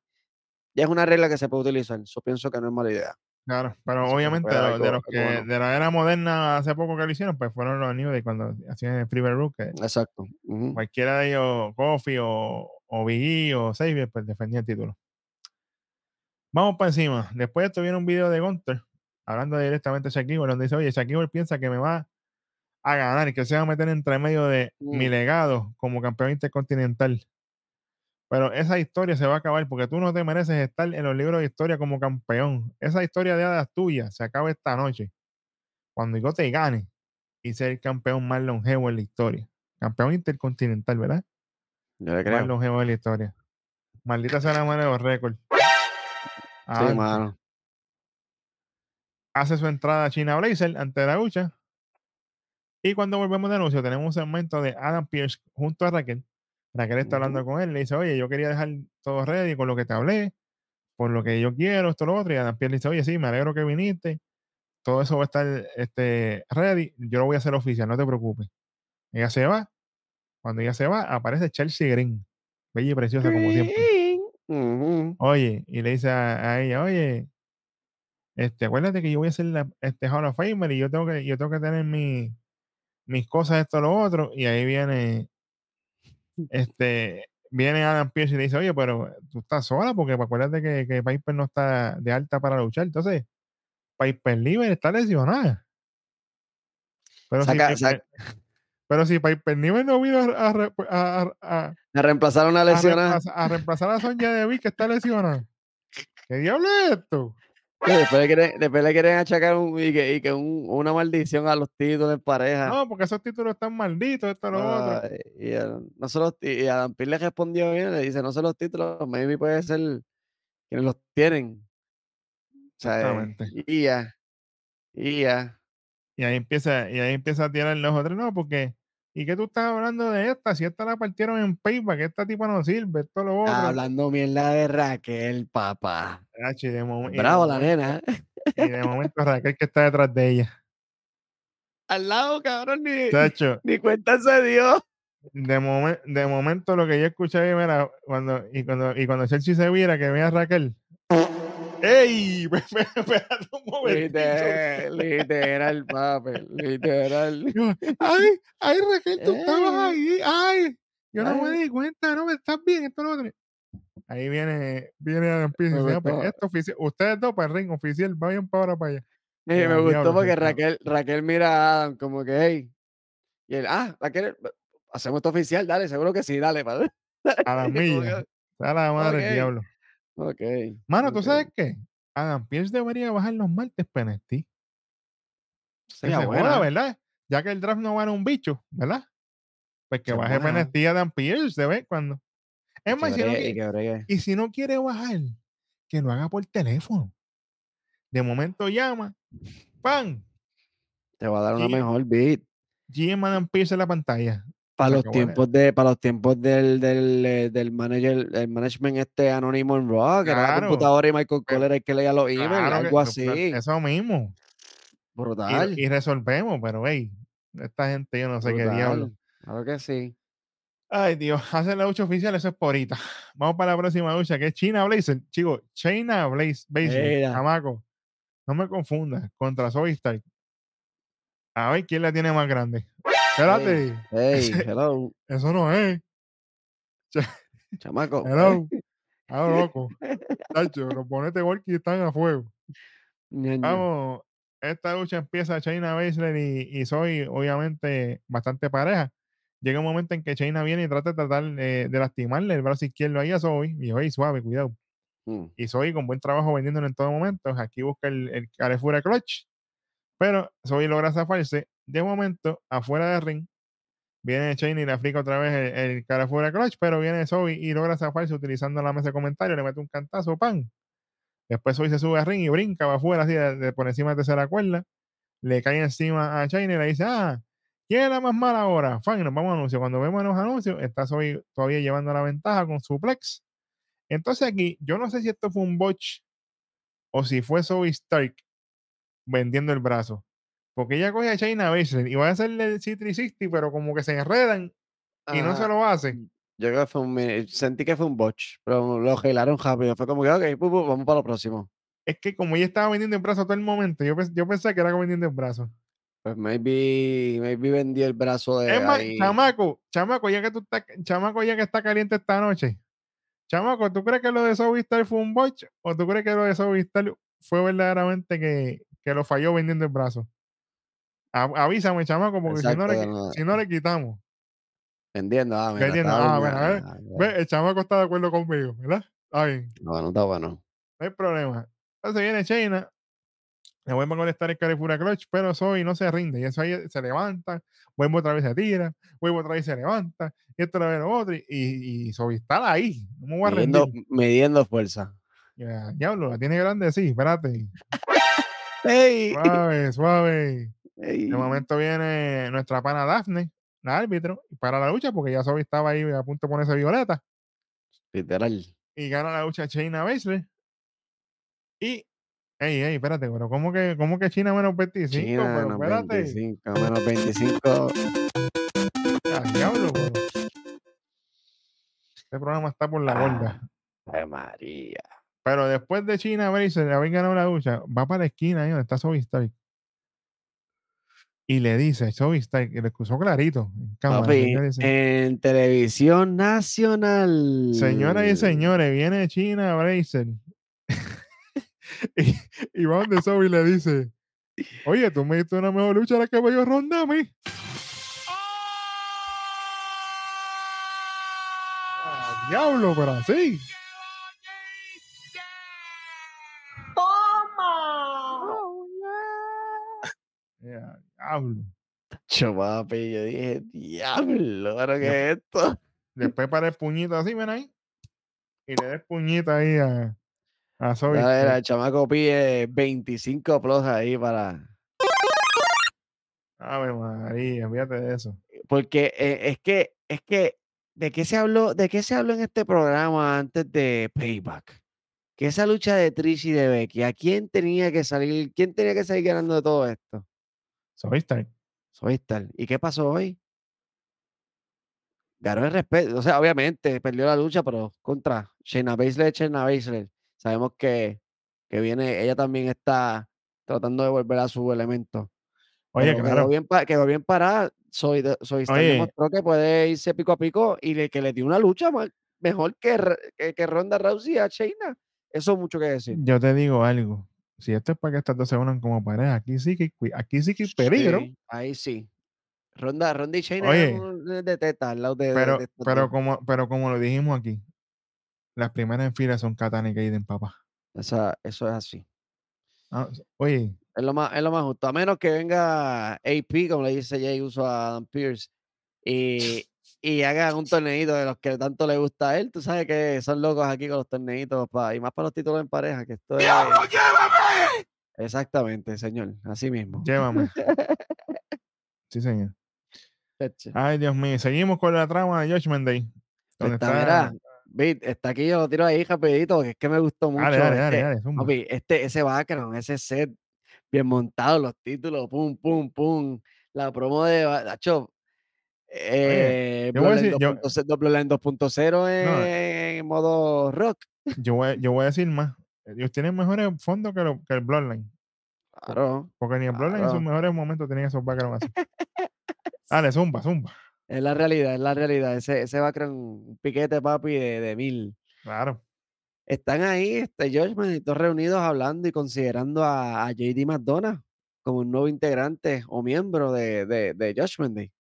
ya es una regla que se puede utilizar, yo pienso que no es mala idea. Claro, pero Eso obviamente de los, de que bueno. de la era moderna hace poco que lo hicieron, pues fueron los New Day cuando hacían el Freebird Rook, Exacto. Cualquiera de ellos, Kofi o, o Big E o Xavier, pues defendía el título. Vamos para encima. Después viene un video de Gunter hablando directamente de Shaquille, donde dice, oye, Shaquille piensa que me va a ganar y que se va a meter entre medio de mi Mm. legado como campeón intercontinental. Pero esa historia se va a acabar porque tú no te mereces estar en los libros de historia como campeón. Esa historia de hadas tuya se acaba esta noche. Cuando yo te gane y ser el campeón más longevo en la historia. Campeón intercontinental, ¿verdad? Yo le Más creo. longevo en la historia. Maldita sea la madre de los récords. Sí, mano. Hace su entrada a China Blazer ante la lucha. Y cuando volvemos de anuncio, tenemos un segmento de Adam Pierce junto a Raquel. Raquel está hablando con él, le dice, oye, yo quería dejar todo ready con lo que te hablé, por lo que yo quiero, esto, lo otro. Y Adam Pierce le dice, oye, sí, me alegro que viniste. Todo eso va a estar este, ready. Yo lo voy a hacer oficial, no te preocupes. Ella se va. Cuando ella se va, aparece Chelsea Green. Bella y preciosa como siempre. Green. Oye, y le dice a, a ella, oye, este, acuérdate que yo voy a ser la, este Hall of Famer y yo tengo que, yo tengo que tener mi, mis cosas, esto, lo otro. Y ahí viene, este, viene Adam Pierce y le dice, oye, pero tú estás sola porque acuérdate que, que Piper no está de alta para luchar. Entonces, Piper Libre está lesionada. Pero si, Saca- Piper, pero si Piper Niven no vino a, a, re- a- a- Me reemplazaron una a reemplazar, a reemplazar a Sonya Deville que está lesionada. ¿Qué diablo es esto? Después le quieren, después le quieren achacar un, y que, y que un- una maldición a los títulos en pareja. No, porque esos títulos están malditos, esto, lo otro. Ay, y, a- no se los- y Adam Pearce le respondió bien, le dice, no son los títulos, maybe puede ser quienes los tienen. O sea, Exactamente. y ya, y ya. Y ahí empieza, y ahí empieza a tirar los otros, no, porque, ¿y qué tú estás hablando de esta? Si esta la partieron en payback, esta tipa no sirve, esto lo otro. Hablando mierda de Raquel, papá. Y de Bravo la nena. Y de momento Raquel que está detrás de ella. Al lado, cabrón, ni, Chacho, ni cuenta se dio. de, momen- de momento lo que yo escuché ahí, mira, cuando, y cuando, y cuando Chelsea se vira, que ve a Raquel. ¡Ey! Espérate un momentito. Literal, literal, papi, literal. Ay, ay, Raquel, tú estabas Eh. ahí, ay, yo no me di cuenta, no, estás bien, esto lo otro. Ahí viene, viene Adam Pearce y Me dice, "Ah, pues, gustó. esto oficial, ustedes dos para el ring oficial, vayan para ahora para allá. Me gustó porque. Raquel, Raquel mira a Adam como que, hey. Y él, ah, Raquel, hacemos esto oficial, dale, seguro que sí, dale, padre. A las millas, a la madre del diablo. Ok. Mano, ¿tú sabes qué? Adam Pierce debería bajar los martes. Que Sería se buena. ¿verdad? Ya que el draft no van a un bicho, ¿verdad? Pues que Se baje. PNST Adam Pierce de vez en cuando. Es más, si no bregue, quiere- y si no quiere bajar, que lo haga por teléfono. De momento llama, ¡pam! Te va a dar una mejor beat. GM Adam Pierce en la pantalla. Para Se los tiempos de, para los tiempos del, del, eh, del manager, el management este anónimo en Raw, que era la computadora y Michael era el que leía los emails, Claro algo así. Eso mismo. Brutal. y resolvemos, pero hey, esta gente yo no sé qué diablo. Claro que sí. Ay, Dios, hacen la lucha oficial, eso es por ahorita. Vamos para la próxima lucha, que es China Blazer. Chico, China Blaze, Blazer, chamaco. No me confundas, contra Zoe Stark. A ver quién la tiene más grande. Espérate, Hey, hello, eso no es. chamaco. Hello. Ah, loco. Tacho, los ponete Walkie están a fuego. Vamos, esta lucha empieza China Baszler y, y Soy, obviamente, bastante pareja. Llega un momento en que China viene y trata de tratar eh, de lastimarle el brazo izquierdo ahí a Soy. Y yo, "Ey, suave, cuidado. Mm, Y Soy con buen trabajo vendiéndolo en todo momento. Aquí busca el, el Carrefour Clutch. Pero Soy logra zafarse. De momento, afuera del ring, viene Shane y le aplica otra vez el, el Carrefour Clutch. Pero viene Soy y logra zafarse utilizando la mesa de comentarios. Le mete un cantazo, pan. Después Soy se sube al ring y brinca va afuera, así de, de por encima de tercera cuerda. Le cae encima a Shane y le dice, ah, ¿quién es la más mala ahora? Fan, nos vamos a anuncios. Cuando vemos los anuncios, está Soy todavía llevando la ventaja con su plex. Entonces aquí, yo no sé si esto fue un botch o si fue Zoe Stark vendiendo el brazo. Porque ella coge a China Baszler y va a hacerle el C360, pero como que se enredan y no se lo hace. Yo creo que fue un, sentí que fue un botch, pero lo gelaron rápido. Fue como que, ok, pu, pu, vamos para lo próximo. Es que como ella estaba vendiendo en brazo todo el momento, yo, yo pensé que era vendiendo en brazo. Pues maybe, maybe vendió el brazo de Es más, ahí. chamaco, chamaco, ya que tú estás, chamaco, ya que está caliente esta noche. Chamaco, ¿tú crees que lo de Sovistar fue un botch? ¿O tú crees que lo de Sovistar fue verdaderamente que, que lo falló vendiendo el brazo? Avísame, chamaco, porque si, no le, no, si no le quitamos. vendiendo. Ah, mira, está Ah, bueno, a ver, vendiendo. Ve, el chamaco está de acuerdo conmigo, ¿verdad? Está bien, No, no está bueno. no hay problema. Entonces viene China, le vuelve a conectar el Carifura Clutch, pero Soy no se rinde. Y eso ahí se levanta, vuelve otra vez se tira, vuelve otra vez se levanta, y esto lo ve lo otro, y, y, Soy está ahí. No me voy a Midiendo, rendir. midiendo fuerza. Ya, diablo, la tiene grande, sí, espérate. ¡Ey! Suave, suave. ¡Ey! De momento viene nuestra pana Daphne, la árbitro, para la lucha, porque ya Soy estaba ahí a punto de ponerse violeta. Literal. y gana la lucha China Baszler. Y, ey, ey, espérate, pero ¿cómo que, cómo que China menos 25? China pero menos espérate, 25, menos 25. ya, diablo, pero- Este programa está por la Ah. gorda. Ay, María. Pero después de China Baszler haber ganado la lucha, va para la esquina ahí donde está Sobi Stark. Y le dice, Sobi Stark, y le excusó clarito en cámara. Papi, dice, en televisión nacional. Señoras y señores, viene China Bracer. y, y va donde Sobi le dice: Oye, tú me diste una mejor lucha la que me dio Ronda a mí. Ah, diablo, pero así. Diablo. Cho, papi, yo dije, diablo, ¿pero qué es esto? Después para el puñito así, ven ahí. Y le des puñito ahí a, a. Dale, mira, el chamaco pide 25 plus ahí para. Ave María, fíjate de eso. Porque eh, es que, es que, ¿de qué se habló? ¿De qué se habló en este programa antes de Payback? Que esa lucha de Trish y de Becky, ¿a quién tenía que salir? ¿Quién tenía que salir ganando de todo esto? Soy tal. ¿Y qué pasó hoy? Ganó el respeto. O sea, obviamente perdió la lucha, pero contra Shayna Baszler, Shayna Baszler. Sabemos que, que viene, ella también está tratando de volver a su elemento. Oye, pero claro. quedó bien, quedó bien parada. Soy, Soy demostró que puede irse pico a pico y le, que le dio una lucha mejor que, que, que Ronda Rousey a Shayna. Eso es mucho que decir. Yo te digo algo. Si esto es para que estas dos se unan como pareja, aquí sí que, aquí sí que hay peligro. Sí, ahí sí. Ronda, Ronda y Shayna de teta al lado de, Pero, de pero, como, pero como lo dijimos aquí, las primeras en fila son Katana y Kaiden, papá. Esa- eso es así. Ah, oye, Es lo más, es lo más justo. A menos que venga AP, como le dice Jay Uso a Adam Pierce, y, y haga un torneito de los que tanto le gusta a él. Tú sabes que son locos aquí con los torneitos, pa- y más para los títulos en pareja, que esto es... Exactamente, señor. Así mismo. llévame. sí, señor. Ay, Dios mío. Seguimos con la trama de Judgment Day. Donde Está, está. está aquí, yo lo tiro ahí rapidito, porque es que me gustó mucho. Dale, dale, dale, este, dale, zumba. papi, este, ese background, ese set, bien montado, los títulos, pum, pum, pum. La promo de Nacho. Eh, yo voy a decir- Bloodline yo- 2.0 Bloodline 2.0 en, en modo rock. Yo voy, yo voy a decir más. Ellos tienen mejores fondos que, lo- que el Bloodline. Claro, Porque ni el Bloodline en sus mejores momentos tenía esos backgrounds así. Dale, zumba, zumba. es la realidad, es la realidad. Ese, ese background, un piquete, papi, de, de mil. Claro. Están ahí, este y todos reunidos hablando y considerando a, a JD McDonough como un nuevo integrante o miembro de, de, de Judgment Day.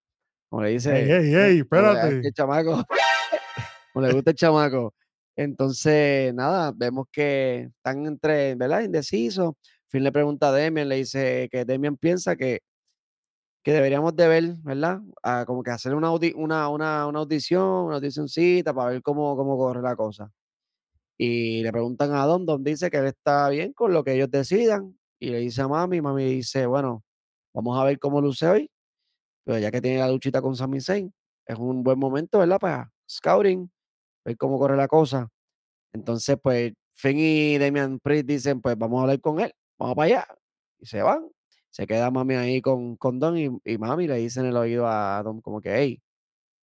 Como le dice. Ey, ey, espérate. El chamaco. como le gusta el chamaco. Entonces, nada, vemos que están entre, ¿verdad? Indecisos. Finn le pregunta a Demian, le dice que Demian piensa que, que deberíamos de ver, ¿verdad? A como que hacer una, audi- una, una, una audición, una audicioncita para ver cómo, cómo corre la cosa. Y le preguntan a Don, Don dice que él está bien con lo que ellos decidan. Y le dice a Mami, Mami dice, bueno, vamos a ver cómo luce hoy. Pero ya que tiene la luchita con Sami Zayn, es un buen momento, ¿verdad? Para scouting, ver cómo corre la cosa. Entonces, pues, Finn y Damian Priest dicen, pues vamos a hablar con él, vamos para allá. Y se van. Se queda Mami ahí con, con Don y, y Mami le dice en el oído a Don como que, hey,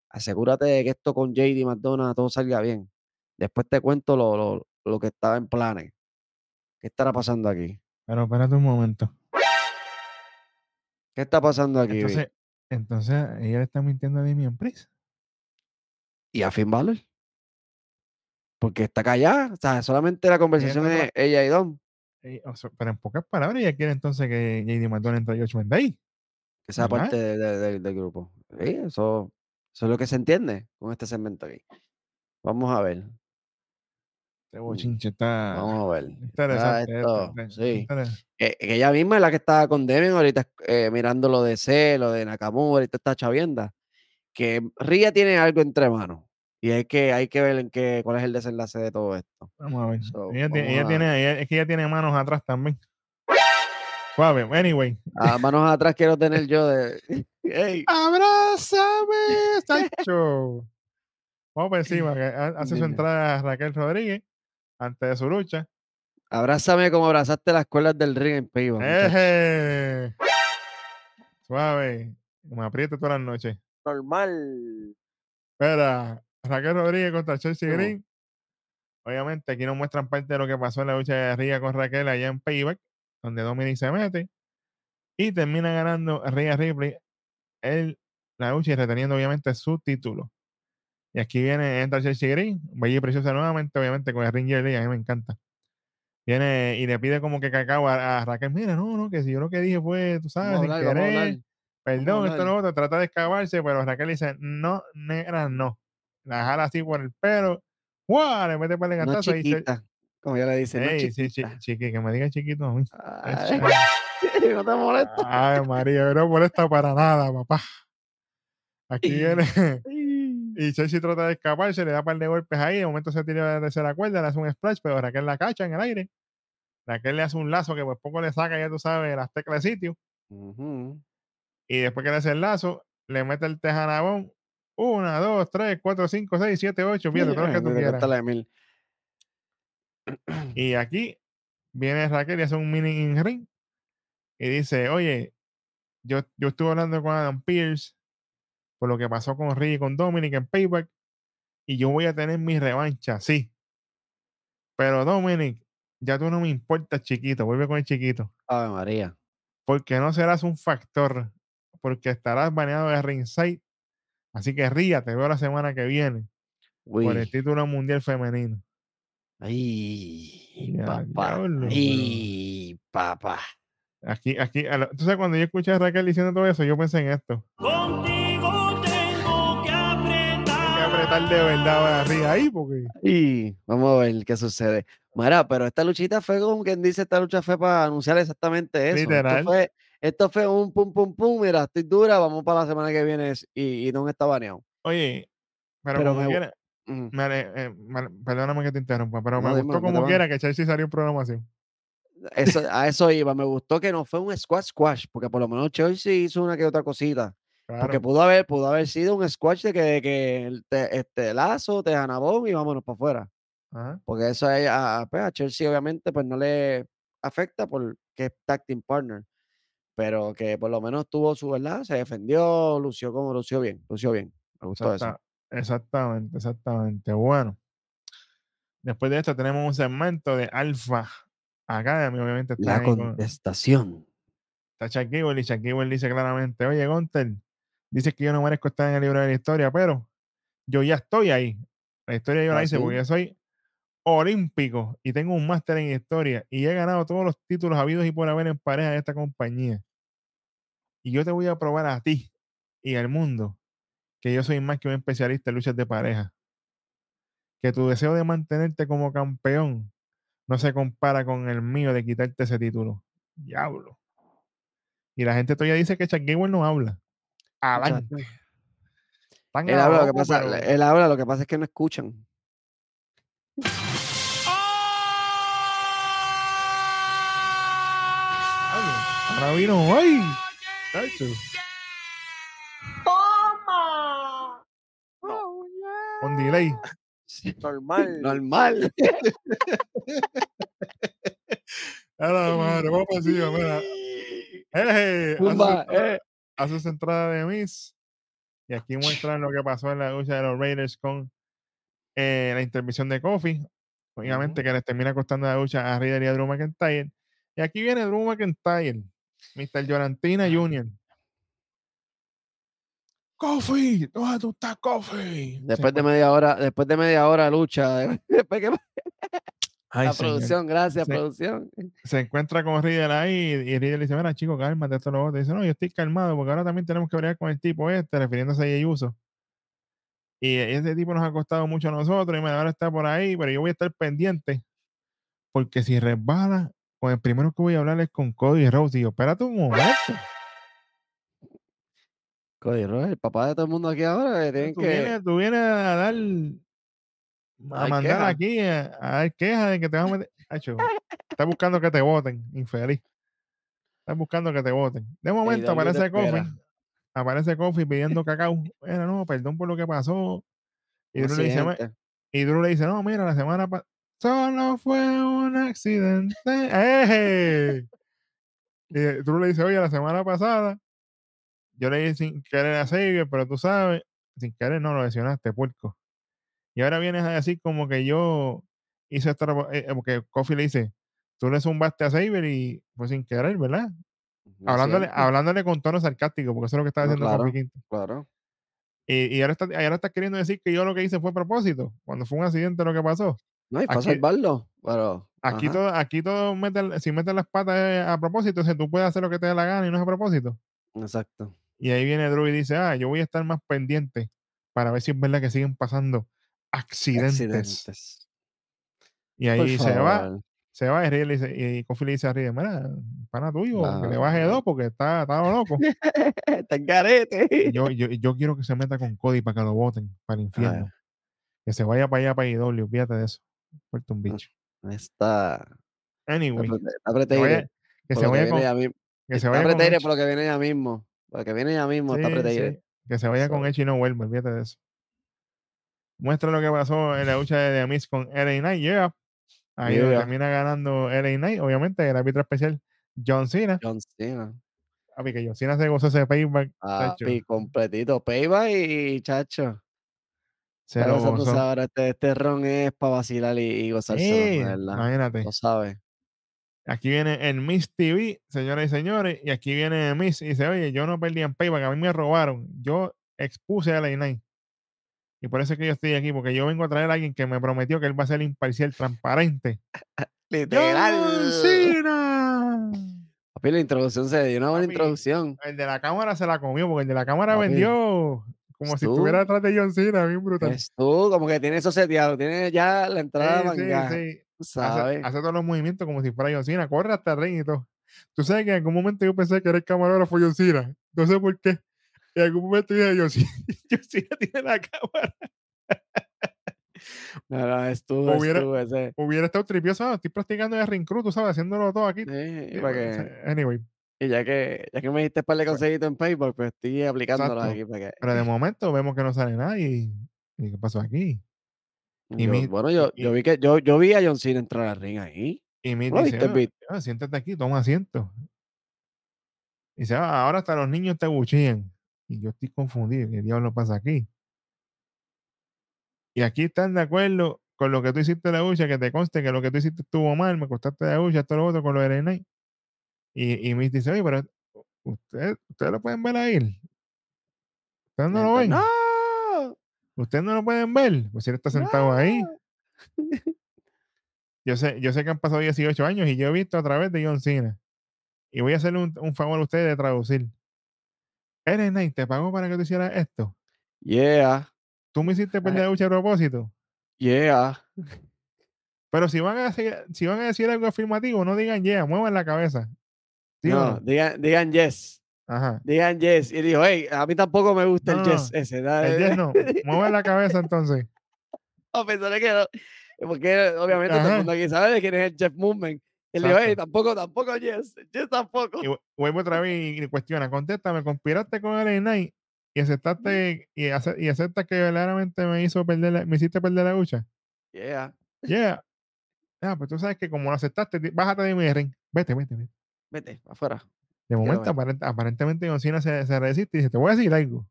asegúrate de que esto con JD McDonough todo salga bien. Después te cuento lo, lo, lo que estaba en planes. ¿Qué estará pasando aquí? Pero espérate un momento. ¿Qué está pasando aquí? Entonces, entonces ella le está mintiendo a Damian Priest. ¿Y a Finn Balor? Porque está callada. O sea, solamente la conversación es ella y Dom. O sea, pero en pocas palabras, ella quiere entonces que JD McDonald entre Josh ahí. Que sea parte de- de- de- del grupo. Sí, eso, eso es lo que se entiende con este segmento aquí. Vamos a ver. Este bochinche está Vamos a ver. interesante. esto, este, este, sí. ella misma es la que estaba con Demian ahorita eh, mirando lo de C, lo de Nakamura y toda esta chavienda. Que Ria tiene algo entre manos. Y hay que, hay que ver en qué, cuál es el desenlace de todo esto. Vamos a ver. So, ella, tiene, ella vamos a- tiene- ella- es que ella tiene manos atrás también. Suave. Anyway. A manos atrás quiero tener yo de. ¡Ey! ¡Abrázame, Sancho! Vamos por encima, que ha- hace su entrada Raquel Rodríguez antes de su lucha. Abrázame como abrazaste las cuerdas del ring en. ¡Eje! Suave. Me aprieta todas las noches. Normal. Espera, Raquel Rodríguez contra Chelsea No. Green. Obviamente, aquí nos muestran parte de lo que pasó en la lucha de Ria con Raquel allá en Payback, donde Dominic se mete. Y termina ganando Rhea Ripley el, la lucha y reteniendo obviamente su título. Y aquí viene, entra Chelsea Green, bella y preciosa nuevamente, obviamente con el ring Jelly, a mí me encanta. Viene y le pide como que cacao a, a Raquel, mira, no, no, que si yo lo que dije fue, tú sabes, sin hablar, querer, perdón, esto no otro, trata de excavarse, pero Raquel dice, no, negra, no. La jala así por el pelo, ¡guau! Le mete para el No gastazo y chiquita. Como ella le dice, no Ey, sí, chi- chiquita. chiqui, que me diga chiquito a mí. Ay, no te molesta. Ay, María, no molesta para nada, papá. Aquí viene. Y Chelsea trata de escaparse, le da un par de golpes ahí. De momento se tira de la tercera cuerda, le hace un splash, pero Raquel la cacha en el aire. Raquel le hace un lazo que por poco le saca, ya tú sabes, las teclas de sitio. Y después que le hace el lazo, le mete el tejanabón. Una, dos, tres, cuatro, cinco, seis, siete, ocho. Fíjate, todo lo que tú quieras. Y aquí viene Raquel y hace un mini in ring. Y dice, oye, yo, yo estuve hablando con Adam Pierce por lo que pasó con Ricky y con Dominic en Payback. Y yo voy a tener mi revancha, sí. Pero Dominic, ya tú no me importas, chiquito. Vuelve con el chiquito. Ave María. Porque no serás un factor. Porque estarás baneado de ringside. Así que ría, te veo la semana que viene. Por el Uy. título mundial femenino. Ay, Ya, papá. diablo, Ay, papá. Aquí, aquí, entonces cuando yo escuché a Raquel diciendo todo eso, yo pensé en esto. Contigo de verdad arriba ahí, porque Y vamos a ver qué sucede. Mira, pero esta luchita fue como quien dice, esta lucha fue para anunciar exactamente eso. Literal. Esto fue, esto fue un pum pum pum, mira, estoy dura, vamos para la semana que viene y, y no está baneado. oye, pero, Pero como me quiera, Ujú. me eh, me- perdóname que te interrumpa, pero No, me dime, gustó como quiera que Chelsea salió en programación. Eso, a eso iba, me gustó que no fue un squash squash, porque por lo menos Chelsea hizo una que otra cosita. Porque pudo haber, pudo haber sido un squash de que, que te- este lazo, te janabón y vámonos para afuera. Ajá. Porque eso a, pues, a Chelsea obviamente pues no le afecta porque es tag team partner. Pero que por lo menos tuvo su verdad, se defendió, lució como lució bien, lució bien. Me gustó eso. Exacta- exactamente, exactamente. Bueno, después de esto tenemos un segmento de Alpha Academy, obviamente está La con, contestación. está Chuck Gable y Chuck dice claramente, oye, Gunter, dices que yo no merezco estar en el libro de la historia, pero yo ya estoy ahí. La historia yo la ¿Ah, hice porque yo soy olímpico y tengo un máster en historia y he ganado todos los títulos habidos y por haber en pareja de esta compañía. Y yo te voy a probar a ti y al mundo que yo soy más que un especialista en luchas de pareja. Que tu deseo de mantenerte como campeón no se compara con el mío de quitarte ese título. Diablo. Y la gente todavía dice que Chuck Gable no habla. Adelante. Muchacho. Tan Él habla, lo que pasa, pero- él habla, lo que pasa es que no escuchan. Ahora vino hoy. Chacho. ¡Toma! Con delay. Normal. Normal. Ahora, madre, vamos para encima, mira. Eh, hace su entrada- de Miss. Y aquí muestran lo que pasó en la lucha de los Raiders con eh, la intervención de Kofi. Obviamente que les termina costando la lucha a Riddle y a Drew McIntyre. Y aquí viene Drew McIntyre, Mr. Llorantina Jr. Coffee, ¿dónde tú estás? Se Después de media hora, después de media hora lucha, después que Ay, la señor. producción, gracias, producción. se encuentra con Riddle ahí y Riddle le dice, mira chico, cálmate, esto lo otro. Dice, no, yo estoy calmado porque ahora también tenemos que bregar con el tipo este, refiriéndose a Jey Uso. Y ese tipo nos ha costado mucho a nosotros y ahora está por ahí, pero yo voy a estar pendiente porque si resbala, con el primero que voy a hablar es con Cody Rhodes. Y yo, espérate un momento. Cody Rhodes, el papá de todo el mundo aquí ahora, Tú que... vienes, tú vienes a dar, a dar mandar queja. aquí, a, a dar quejas de que te van a meter. Acho, estás buscando que te voten, infeliz. Estás buscando que te voten. De momento aparece espera. aparece Kofi pidiendo cacao. Mira, no, perdón por lo que pasó. Y Drew le dice, "Ma- accidente. y Drew le dice, no, mira, la semana pasada solo fue un accidente. ¡Eje! Y Drew le dice, oye, la semana pasada yo le dije sin querer a Xavier, pero tú sabes, sin querer no lo lesionaste, puerco. Y ahora vienes a decir como que yo hice esta, eh, eh, porque Kofi le dice, tú le zumbaste a Xavier y fue sin querer, ¿verdad? No Hablándole, cierto. hablándole con tono sarcástico, porque eso es lo que está No, haciendo claro. Claro. Y, y ahora, está, y ahora está queriendo decir que yo lo que hice fue a propósito, cuando fue un accidente lo que pasó. No, y fue a Aquí- salvarlo, pero... Aquí ajá, todo, aquí todo meten, si meten las patas es a propósito, o sea, tú puedes hacer lo que te dé la gana y no es a propósito. Exacto. Y ahí viene Drew y dice, ah, yo voy a estar más pendiente para ver si es verdad que siguen pasando accidentes. Accidentes. Y ahí se va, se va y, Riddle le dice, y Kofi le dice a Riddle, mira, pana tuyo, que le baje dos porque está, está loco. Está en carete. Yo, yo, yo quiero que se meta con Cody para que lo voten para el infierno. Que se vaya para allá para IW, fíjate de eso. Puerto un bicho. Está... Anyway, Está que apretado. vaya, que se vaya con, que se Está vaya con por lo que viene ya mismo. Por lo que viene ya mismo, está Sí, apretado. sí, que se vaya con Edge y no vuelva, olvídate de eso. Muestra lo que pasó en la lucha de The Miz con LA Knight, yeah. Ahí Yeah. termina ganando LA Knight, obviamente, el árbitro especial John Cena. John Cena. Papi, que John Cena se gozó ese payback, chacho, Papi, completito. Payback y chacho. se Está lo gozó. ahora. Este, este ron es para vacilar y, y verdad. imagínate. Lo sabe. Aquí viene el Miss TV, señoras y señores, y aquí viene Miss y dice, oye, yo no perdí en payback, a mí me robaron. Yo expuse a LA Knight. Y por eso es que yo estoy aquí, porque yo vengo a traer a alguien que me prometió que él va a ser imparcial, transparente. ¡John Literal. Cena! Papi, la introducción se dio una buena Papi, introducción. El de la cámara se la comió, porque el de la cámara Papi, vendió como si tú. estuviera detrás de John Cena, bien brutal. Es tú, como que tiene eso seteado. Tiene ya la entrada Sí, sí, manga. sí. hace todos los movimientos como si fuera John Cena, corre hasta el ring y todo. Tú sabes que en algún momento yo pensé que era el camarógrafo John Cena. No sé por qué. En algún momento dije, John Cena, John Cena tiene la cámara. No, no, es tú, es Hubiera- ese. Hubiera estado tripioso. ah, Estoy practicando de ring crew, tú sabes, haciéndolo todo aquí. Sí, Sí, para que- Anyway, y ya que, ya que me diste para el consejito en PayPal, pues estoy aplicándolo Exacto. aquí para que. pero de momento vemos que no sale nadie. y- ¿Y qué pasó aquí? y Yo- mi- bueno, yo, y- yo vi que yo, yo vi a John Cena entrar al ring ahí. Y me ¿No lo dice, "Ah, siéntate aquí, toma asiento. Y dice, "Ah, ahora hasta los niños te buchían. Y yo estoy confundido. ¿Qué diablo pasa aquí? Y aquí están de acuerdo con lo que tú hiciste en la ducha, que te conste que lo que tú hiciste estuvo mal, me costaste la ducha, esto lo otro con lo de Renee. Y, y me dice, oye, pero ustedes ustedes lo pueden ver ahí. Ustedes no lo ven. ¡No! Ustedes no lo pueden ver. Pues si él está sentado ahí. Yo sé, yo sé que han pasado 18 años y yo he visto a través de John Cena. Y voy a hacerle un, un favor a ustedes de traducir. Eres Knight, te pago para que tú hicieras esto. Yeah, Tú me hiciste perder lucha a propósito. yeah. Pero si van a decir, si van a decir algo afirmativo, no digan yeah, muevan la cabeza. ¿Sí o No, no? digan, digan yes. Ajá. Digan yes. Y dijo, hey, a mí tampoco me gusta No, el yes ese. dale". El yes no. Muevan la cabeza entonces. No, pensaré que no. Porque obviamente todo el mundo aquí sabe de quién es el Jeff Movement. Y le dijo, hey, tampoco, tampoco yes. Yes tampoco. Y vu- vuelvo otra vez y cuestiona, contéstame, conspiraste con el Knight y aceptaste y, ace- y aceptas que verdaderamente me hizo perder la- me hiciste perder la lucha. Yeah. Yeah. Ah, pues tú sabes que como lo aceptaste, bájate de mi ring. Vete, vete, vete. Vete, afuera. De momento, aparent- aparentemente, John Cena se, se resiste y dice: Te voy a decir algo.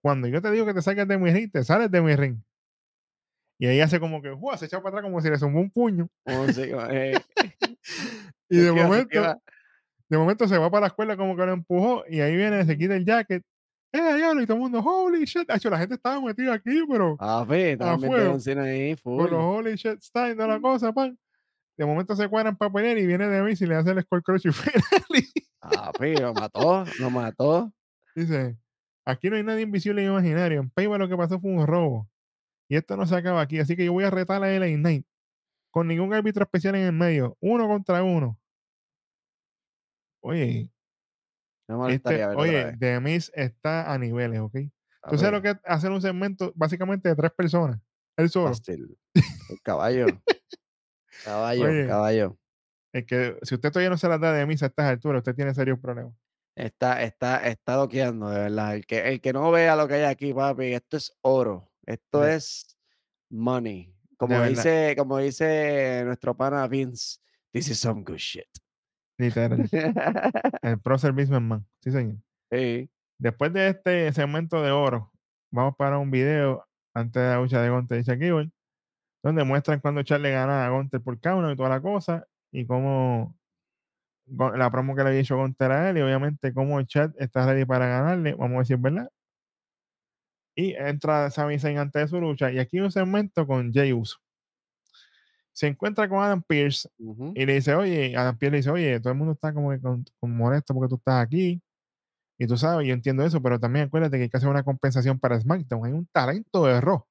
Cuando yo te digo que te salgas de mi ring, te sales de mi ring. Y ahí hace como que, ¡guau! se echa para atrás como si le zumbó un puño. Como si- eh, Y de momento, de momento se va para la escuela como que lo empujó y ahí viene, se quita el jacket. ¡Eh, diablo! Y todo el mundo, ¡holy shit! Hacho, la gente estaba metida aquí, pero Ah, también fuego. John Cena ahí, full. los holy shit style de la cosa, pan. De momento se cuadran para pelear y viene de mí y le hace el score crush y. Ah, fe, lo mató, lo mató. Dice, aquí no hay nadie invisible ni imaginario. En Payback lo que pasó fue un robo. Y esto no se acaba aquí. Así que yo voy a retar a LA Knight. Con ningún árbitro especial en el medio. Uno contra uno. Oye, No este, me otra oye. The Miz está a niveles, ¿ok? Ah, Tú sabes lo que es hacer un segmento básicamente de tres personas. Él solo. El caballo. Caballo, Oye. caballo. Es que si usted todavía no se las da de Miz a estas alturas, usted tiene serios problemas. Está, está, está doqueando, de verdad. El que, el que no vea lo que hay aquí, papi, esto es oro. Esto De- es money. Como dice, como dice nuestro pana Vince, this is some good shit. Literal. el Pro Service Man. Sí, señor. Sí. Después de este segmento de oro, vamos para un video antes de la lucha de Gunter y Shaquille, donde muestran cuando Charlie gana a Gunter por Kauno y toda la cosa, y cómo la promo que le había hecho Gunter a él, y obviamente cómo Chad está ready para ganarle, vamos a decir verdad. Y entra Sami Zayn antes de su lucha, y aquí un segmento con Jey Uso. Se encuentra con Adam Pierce y le dice, oye, Adam Pierce le dice, oye, todo el mundo está como que con, con molesto porque tú estás aquí. Y tú sabes, yo entiendo eso, pero también acuérdate que hay que hacer una compensación para SmackDown. Hay un talento de Raw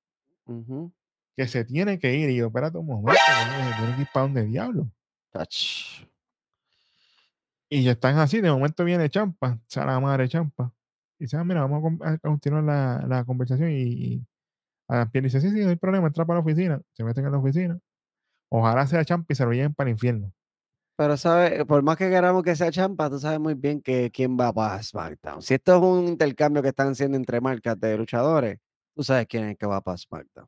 Ujú. que se tiene que ir. Y yo, espérate un momento, se tiene que ir para donde diablo. Tach. Y ya están así, de momento viene Champa, sea, la madre Champa. Y dice, ah, mira, vamos a con- a, continuar la, la conversación. Y, y Adam Pierce dice, sí, sí, no hay problema, entra para la oficina. Se meten en la oficina. Ojalá sea Champa y se lo lleven para el infierno. Pero, ¿sabes? Por más que queramos que sea champa, tú sabes muy bien que quién va para SmackDown. Si esto es un intercambio que están haciendo entre marcas de luchadores, tú sabes quién es el que va para SmackDown.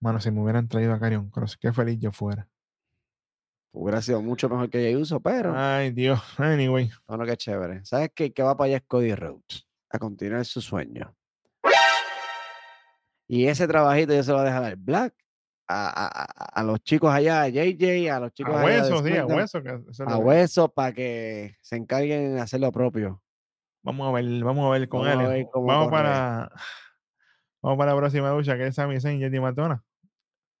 Mano, si me hubieran traído a Carion Cross, qué feliz yo fuera. Hubiera sido mucho mejor que Jey Uso, pero Ay, Dios. Anyway. bueno, qué chévere. ¿Sabes qué? Que va para allá es Cody Rhodes a continuar su sueño. Y ese trabajito yo se lo voy a dejar al Black, a, a- a- los chicos allá, a JJ, a los chicos A allá de huesos, sí, a huesos. que a hueso para que se encarguen de hacer lo propio. Vamos a ver, vamos a ver con Vamos a él. ver Vamos para, vamos para la próxima lucha, que es Sami Zayn y Matona.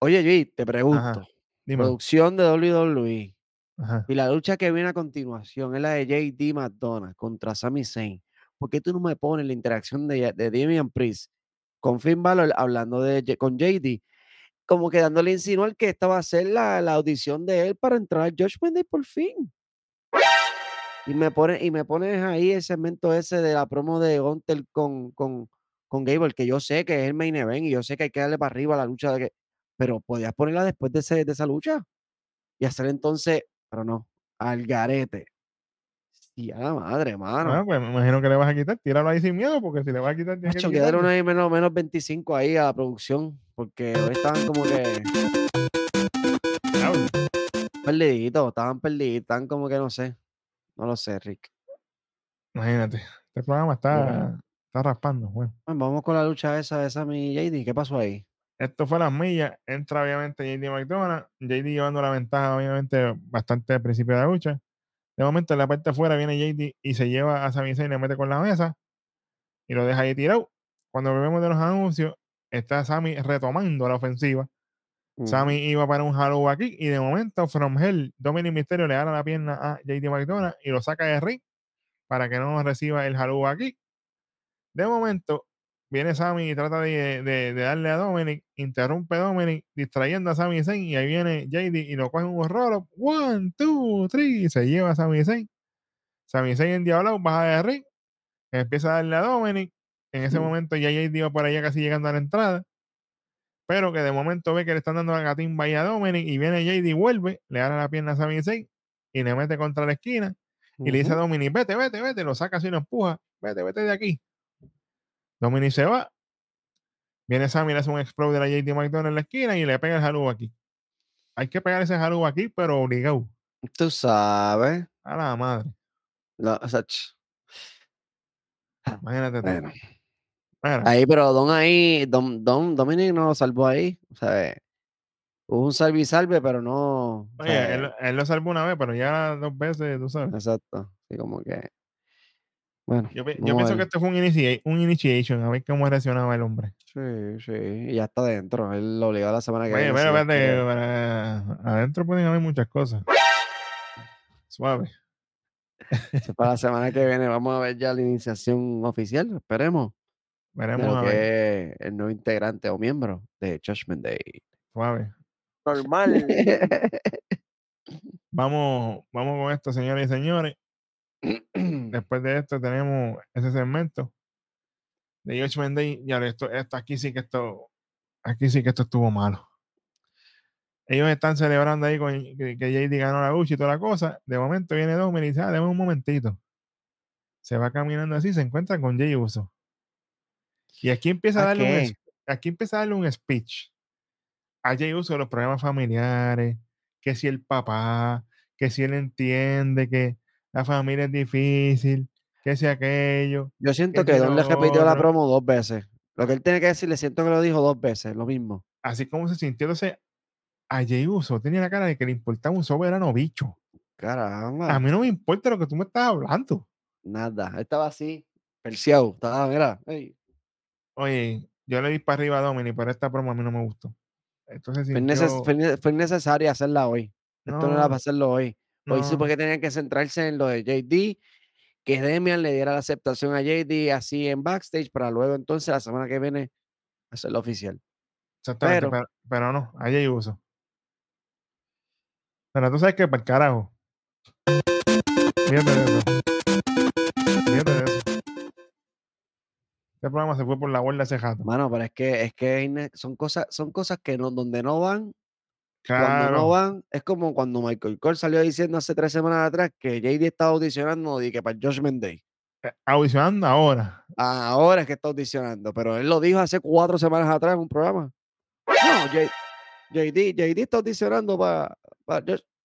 Oye, G, te pregunto, Dime. producción de WWE Ajá. y la lucha que viene a continuación es la de JD McDonough contra Sami Zayn. ¿Por qué tú no me pones la interacción de, de Damian Priest con Finn Balor hablando de, con JD? Como que dándole a insinuar que esta va a ser la, la audición de él para entrar al Judgment Day por fin. Y me, pone, y me pones ahí el segmento ese de la promo de Gunter con, con, con Gable, que yo sé que es el main event y yo sé que hay que darle para arriba a la lucha, de que, pero podías ponerla después de, ese- de esa lucha y hacer entonces, pero no, al garete. Sí, a la madre, mano. Ah, pues me imagino que le vas a quitar. Tíralo ahí sin miedo, porque si le vas a quitar, tienes Macho, que quitarle. ahí menos, menos 25 ahí a la producción, porque hoy estaban como que perdiditos, estaban perdiditos, estaban como que no sé, no lo sé, Rick. Imagínate. Este programa está, está raspando. Bueno, Bueno, vamos con la lucha esa de Sammy y JD, ¿qué pasó ahí? Esto fue las millas. Entra obviamente JD McDonald. JD llevando la ventaja, obviamente, bastante al principio de la lucha. De momento, en la parte de afuera viene JD y se lleva a Sami Zayn y le mete con la mesa y lo deja ahí tirado. Cuando volvemos de los anuncios, está Sami retomando la ofensiva. Sammy iba para un Halo aquí y de momento From Hell, Dominic Mysterio le da la pierna a JD McDonald y lo saca de ring para que no reciba el Halo aquí. De momento viene Sammy y trata de, de- de darle a Dominic, interrumpe a Dominic distrayendo a Sami Zayn y ahí viene JD y lo coge un roll one, two, three y se lleva a Sami Zayn. Sami Zayn en diablo baja de ring, empieza a darle a Dominic. En ese Mm. momento ya JD iba por allá casi llegando a la entrada pero que de momento ve que le están dando la gatimba ahí a Dominic y viene JD y vuelve, le da la pierna a Sami Zayn y le mete contra la esquina y le dice a Dominic, vete, vete, vete, lo saca así y lo empuja, vete, vete de aquí. Dominic se va, viene Sammy, le hace un explode a JD McDonald en la esquina y le pega el jalú aquí. Hay que pegar ese jalú aquí, pero obligado. Tú sabes. A la madre. lo- o sea, Imagínate bueno, Ahí, pero Don ahí, Don, Don Dominic no lo salvó ahí. O sea, hubo un salve y salve, pero no. o oye, sea, él, él lo salvó una vez, pero ya dos veces, tú sabes. Exacto. Así como que. Bueno. Yo, pienso que ver. esto fue un, inicia- un initiation, a ver cómo reaccionaba el hombre. Sí, sí. Y ya está dentro. Él lo obligó la semana que viene. espérate, para- adentro pueden haber muchas cosas. Suave. Para la semana que viene vamos a ver ya la iniciación oficial. Esperemos. Veremos ver. que es el nuevo integrante o miembro de Judgment Day. Suave. Normal. Vamos, vamos con esto, señores y señores. Después de esto tenemos ese segmento de Judgment Day. Y ahora esto, esto, aquí sí que esto, aquí sí que esto estuvo malo. Ellos están celebrando ahí con que, que JD ganó la lucha y toda la cosa. De momento viene Dominic y dice, ah, un momentito. Se va caminando así, se encuentra con Jay Uso. Y aquí empieza a ¿A darle un, qué? es- aquí empieza a darle un speech a Jay Uso de los problemas familiares, que si el papá, que si él entiende que la familia es difícil, que si aquello. Yo siento que que Don le repitió la promo dos veces. Lo que él tiene que decir, le siento que lo dijo dos veces, lo mismo. Así como se sintió entonces a Jay Uso, tenía la cara de que le importaba un soberano bicho. Caramba. A mí no me importa lo que tú me estás hablando. Nada. Estaba así, perseado. Estaba, mira. ey. Oye, yo le di para arriba a Dominic, pero esta promo a mí no me gustó. Entonces Fue, neces- sintió... fue ne- fue necesaria hacerla hoy. Esto no era No, para hacerlo hoy. Hoy no, supo que tenían que centrarse en lo de JD, que Demian le diera la aceptación a JD así en backstage para luego entonces la semana que viene hacerlo oficial. exactamente, pero- pero, pero no, a Jay Uso. Pero tú sabes que para el carajo. Fíjate de eso. Fíjate de eso. Este programa se fue por la borda hace rato. Mano, pero es que es que hay son cosas, son cosas que no, donde no van, cuando no van, es como cuando Michael Cole salió diciendo hace tres semanas atrás que JD estaba audicionando y que para Judgment Day. eh, Audicionando ahora. Ahora es que está audicionando, pero él lo dijo hace cuatro semanas atrás en un programa. No, J- JD, JD está audicionando para.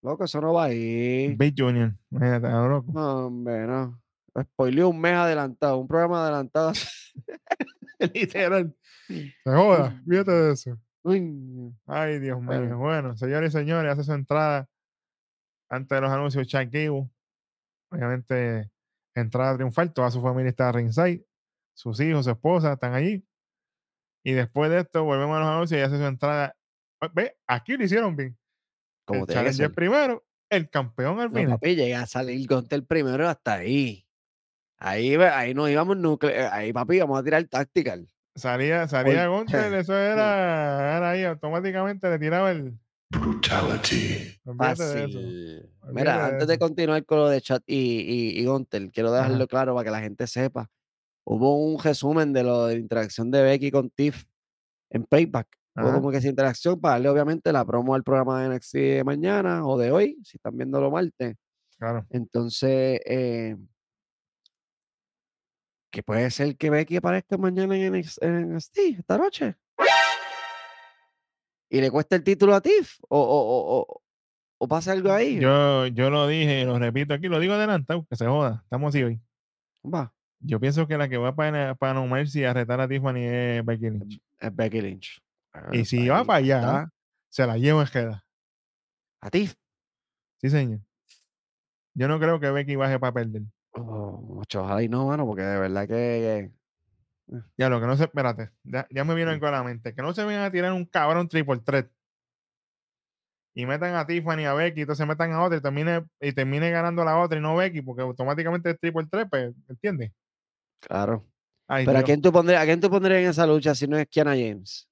Loco, eso no va ahí. Big Junior. Imagínate, loco. No, hombre, no. Spoileó un mes adelantado, un programa adelantado. Literal. Se joda. Fíjate de eso. Uy, Ay, Dios mío. Bueno. Bueno, señores y señores, hace su entrada antes de los anuncios Chuck Gable. Obviamente, entrada triunfal. Toda su familia está ringside. Sus hijos, su esposa están allí. Y después de esto, volvemos a los anuncios y hace su entrada. Ve, aquí lo hicieron bien. Como el challenger ser. primero, el campeón al No, final. papi, llega a salir contra el primero hasta ahí. Ahí, ahí nos íbamos núcleo. Ahí, papi, vamos a tirar tactical. Salía, salía Gunter, eso era, era ahí, automáticamente le tiraba el. Brutality. Fácil. Mira, de antes de continuar con lo de chat y, y, y Gunter, quiero Ajá. dejarlo claro para que la gente sepa. Hubo un resumen de lo de la interacción de Becky con Tiff en Payback. Hubo Ajá. como que esa interacción para darle, obviamente, la promo al programa de NXT de mañana o de hoy, si están viéndolo martes. Claro. Entonces, eh, que puede ser que Becky aparezca mañana en NXT, en NXT esta noche. Y le cuesta el título a Tiff. O, o, o, o, o pasa algo ahí. Yo, yo lo dije y lo repito aquí, lo digo adelantado, que se joda. Estamos así hoy. Va, Yo pienso que la que va para, para No Mercy a retar a Tiffany es Becky Lynch. es Becky Lynch. Y Ah, si va para allá, está. se la llevo en queda. A Tiff. Sí, señor. Yo no creo que Becky baje para perder. Oh, y no, mano, porque de verdad que. Ya lo que no se, espérate, ya, ya me vino algo a la mente. Que no se vayan a tirar un cabrón triple threat. Y metan a Tiffany, a Becky, entonces metan a otra y termine, y termine ganando la otra y no Becky, porque automáticamente es triple threat, pues, ¿entiendes? Claro. Ay, Pero ¿a quién, tú pondrías, ¿a quién tú pondrías en esa lucha si no es Kiana James?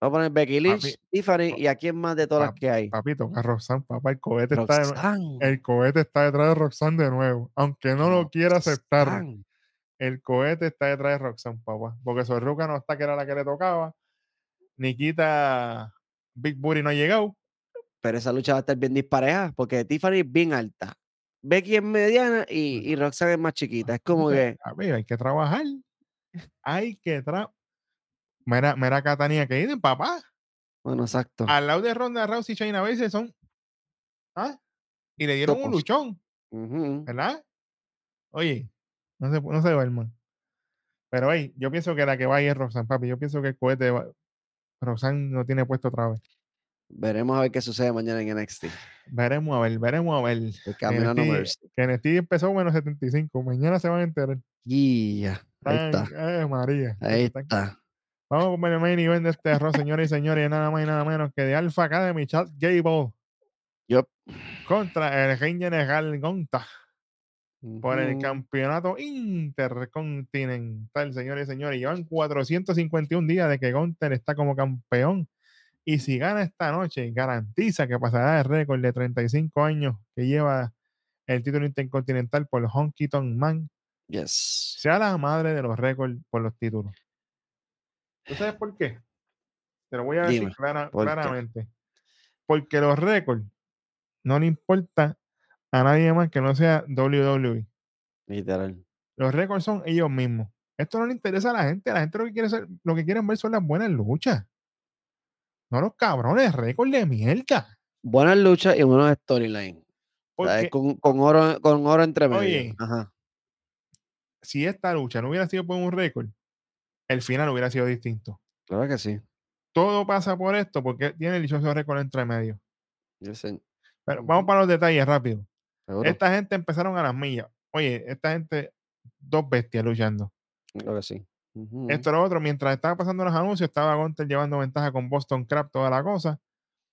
Vamos a poner Becky Lynch, Papi, Tiffany y a quién más de todas las que hay. Papito, a Roxanne, papá, el cohete está de, el cohete está detrás de Roxanne de nuevo. Aunque no lo quiera aceptar, el cohete está detrás de Roxanne, papá. Porque Sorruca no está, que era la que le tocaba. Nikita Big Booty no ha llegado. Pero esa lucha va a estar bien dispareja porque Tiffany es bien alta. Becky es mediana y, y Roxanne es más chiquita. Es como que. A ver, hay que trabajar. Hay que trabajar. Mira, mira Catania que ir, papá. Bueno, exacto. Al lado de Ronda Rousey y Shayna Baszler son. ¿Ah? Y le dieron un luchón. ¿verdad? Oye, no se, no se duerman. Pero hey, yo pienso que la que va ahí es Roxanne, papi. Yo pienso que el cohete va- Roxanne no tiene puesto otra vez. Veremos a ver qué sucede mañana en NXT. Veremos a ver, veremos a ver. El camino a No NXT. Que NXT empezó menos 75. Mañana se van a enterar. Y ya, ahí está. eh, María. Ahí está. Vamos con el main event de este arroz, señores y señores, nada más y nada menos que de Alpha Academy, Chad Gable Yup. contra el Rey General Gonta por el campeonato intercontinental, señores y señores. Llevan 451 días de que Gunter está como campeón. Y si gana esta noche, garantiza que pasará el récord de 35 años que lleva el título intercontinental por Honky Tonk Man. Yes. Sea la madre de los récords por los títulos. ¿Tú sabes por qué? Te lo voy a decir claramente. Porque los récords no le importa a nadie más que no sea WWE. Literal. Los récords son ellos mismos. Esto no le interesa a la gente. La gente lo que quiere ser, lo que quieren ver son las buenas luchas. No los cabrones, récords de mierda. Buenas luchas y buenos storylines. Con oro, con oro entre medio. Oye. Ajá. si esta lucha no hubiera sido por un récord, el final hubiera sido distinto. Claro que sí. Todo pasa por esto porque tiene el dichoso récord entre medio. Yo sé, Pero vamos para los detalles rápido. seguro. Esta gente empezaron a las millas. Oye, esta gente, dos bestias luchando. Claro que sí. Ujú. Esto lo otro, mientras estaba pasando los anuncios, estaba Gunter llevando ventaja con Boston Crab, toda la cosa.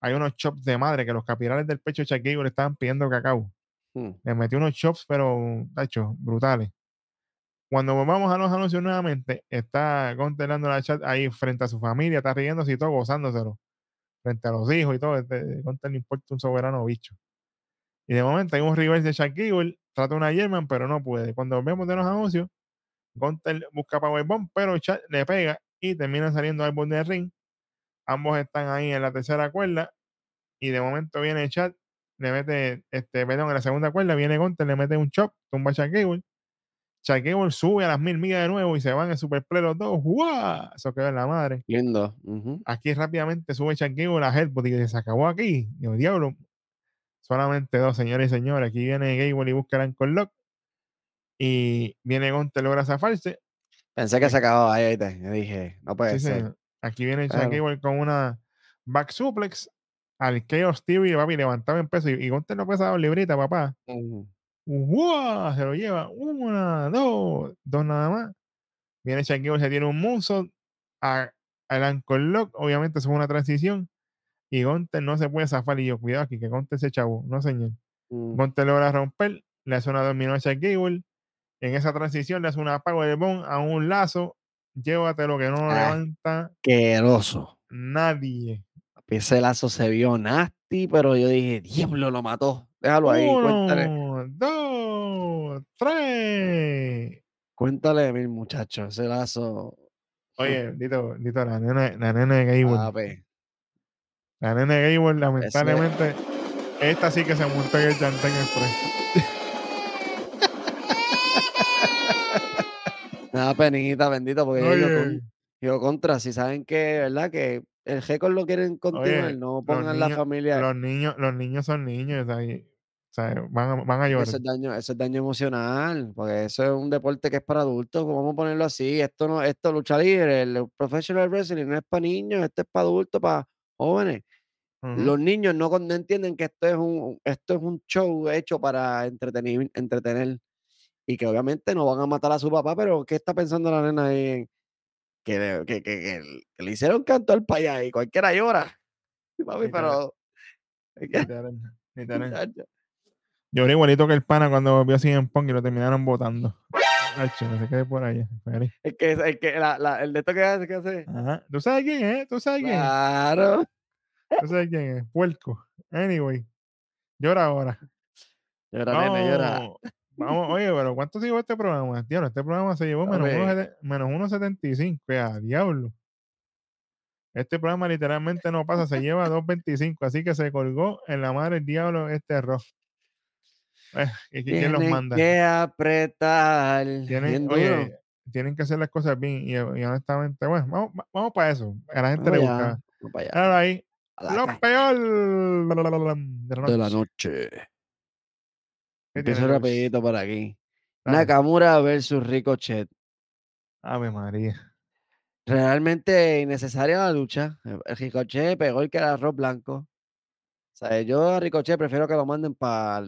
Hay unos chops de madre que los capilares del pecho de Chuck le estaban pidiendo cacao. Mm. Le metió unos chops, pero, tacho, brutales. Cuando volvamos a los anuncios nuevamente, está Gunter dando la chat ahí frente a su familia, está riéndose y todo, gozándoselo. Frente a los hijos y todo. Este, le importa un soberano bicho. Y de momento hay un reverse de Chuck Gable, trata una German, pero no puede. Cuando vemos de los anuncios, Gunter busca Powerbomb, pero Chuck le pega y terminan saliendo al borde del ring. Ambos están ahí en la tercera cuerda y de momento viene Chad, le mete, este, perdón, en la segunda cuerda viene Gunter, le mete un chop, tumba a Chuck Gable. Gable sube a las mil millas de nuevo y se van en Superplay los dos. ¡Guau! Eso quedó en la madre. Lindo. Aquí rápidamente sube Chuck Gable a Headbutt y se acabó aquí. Digo, diablo. Solamente dos, señores y señores. Aquí viene Gable y busca el Lock. Y viene Gunter, logra zafarse. Pensé que se acababa ahí. ahorita. Yo dije, no puede Sí, ser. señor. Aquí viene Claro. Con una back suplex al Chaos Theory, papi, levantaba en peso. Y, y Gunter no pesaba librita, papá. Ujú. ¡Uah! Se lo lleva. Una, dos, dos nada más. Viene Chuck Gable, se tiene un moonsault a- al Ankle Lock. Obviamente, eso fue una transición. Y Gunter no se puede zafar. Y yo, cuidado aquí, que Gunter se chavó. No, señor. Mm. Gunter logra romper. Le hace una dominó a Chuck Gable. En esa transición le hace una Powerbomb a un lazo. Llévatelo que no lo Ah. levanta Asqueroso. nadie. Ese lazo se vio nasty, pero yo dije, diablo, lo mató. Déjalo ahí. Cuéntale, Uno, dos, tres. cuéntale mí, muchacho. Ese lazo. Oye, Dito, Dito, la nena, la nena de Gable. La nena de Gable, lamentablemente, esta sí que se montó en el Chantén Express. Nada penita, bendito, porque yo, Oye, con- yo contra, si saben que, ¿verdad? Que el récord lo quieren continuar, no pongan la niños- familia. los niños, los niños son niños, o sea, y- o sea, van, a, van a llorar. Eso es daño, eso es daño emocional, porque eso es un deporte que es para adultos, pues vamos a ponerlo así, esto no, esto lucha libre, el professional wrestling no es para niños, esto es para adultos, para jóvenes. Los niños no, no entienden que esto es un, esto es un show hecho para entretener, entretener y que obviamente no van a matar a su papá, pero ¿qué está pensando la nena ahí? en que, le- que, le hicieron canto al payá y cualquiera llora. Papi, pero... Literal, literal. Lloré igualito que el pana cuando vio así en Pong y lo terminaron votando. No se quede por allá. Es que, es que la- la- el de esto que hace, que hace. Ajá. ¿Tú sabes quién es? ¿Tú sabes quién es? Claro. ¿Tú sabes quién es? Puerco. Anyway. Llora ahora. Llora, nene, llora. Vamos, vamos, oye, pero ¿cuánto se llevó este programa? Diablo, este programa se llevó menos Papi. 1.70 menos 1.75. ¡A diablo! Este programa literalmente no pasa, se lleva 2.25, así que se colgó en la madre del diablo este error. Eh, ¿y qui- ¿Quién los manda? que apretar. Tienen, oye, tienen que hacer las cosas bien y, y honestamente, bueno, vamos, va- vamos para eso. A la gente Vamos le gusta. allá. Ahí. Lo peor de la de la noche. noche. ¿Qué Empiezo rapidito por aquí. Dale. Nakamura versus Ricochet. Ave María. Realmente innecesaria la lucha. El el Ricochet pegó el que era arroz blanco. O sea, yo a Ricochet prefiero que lo manden para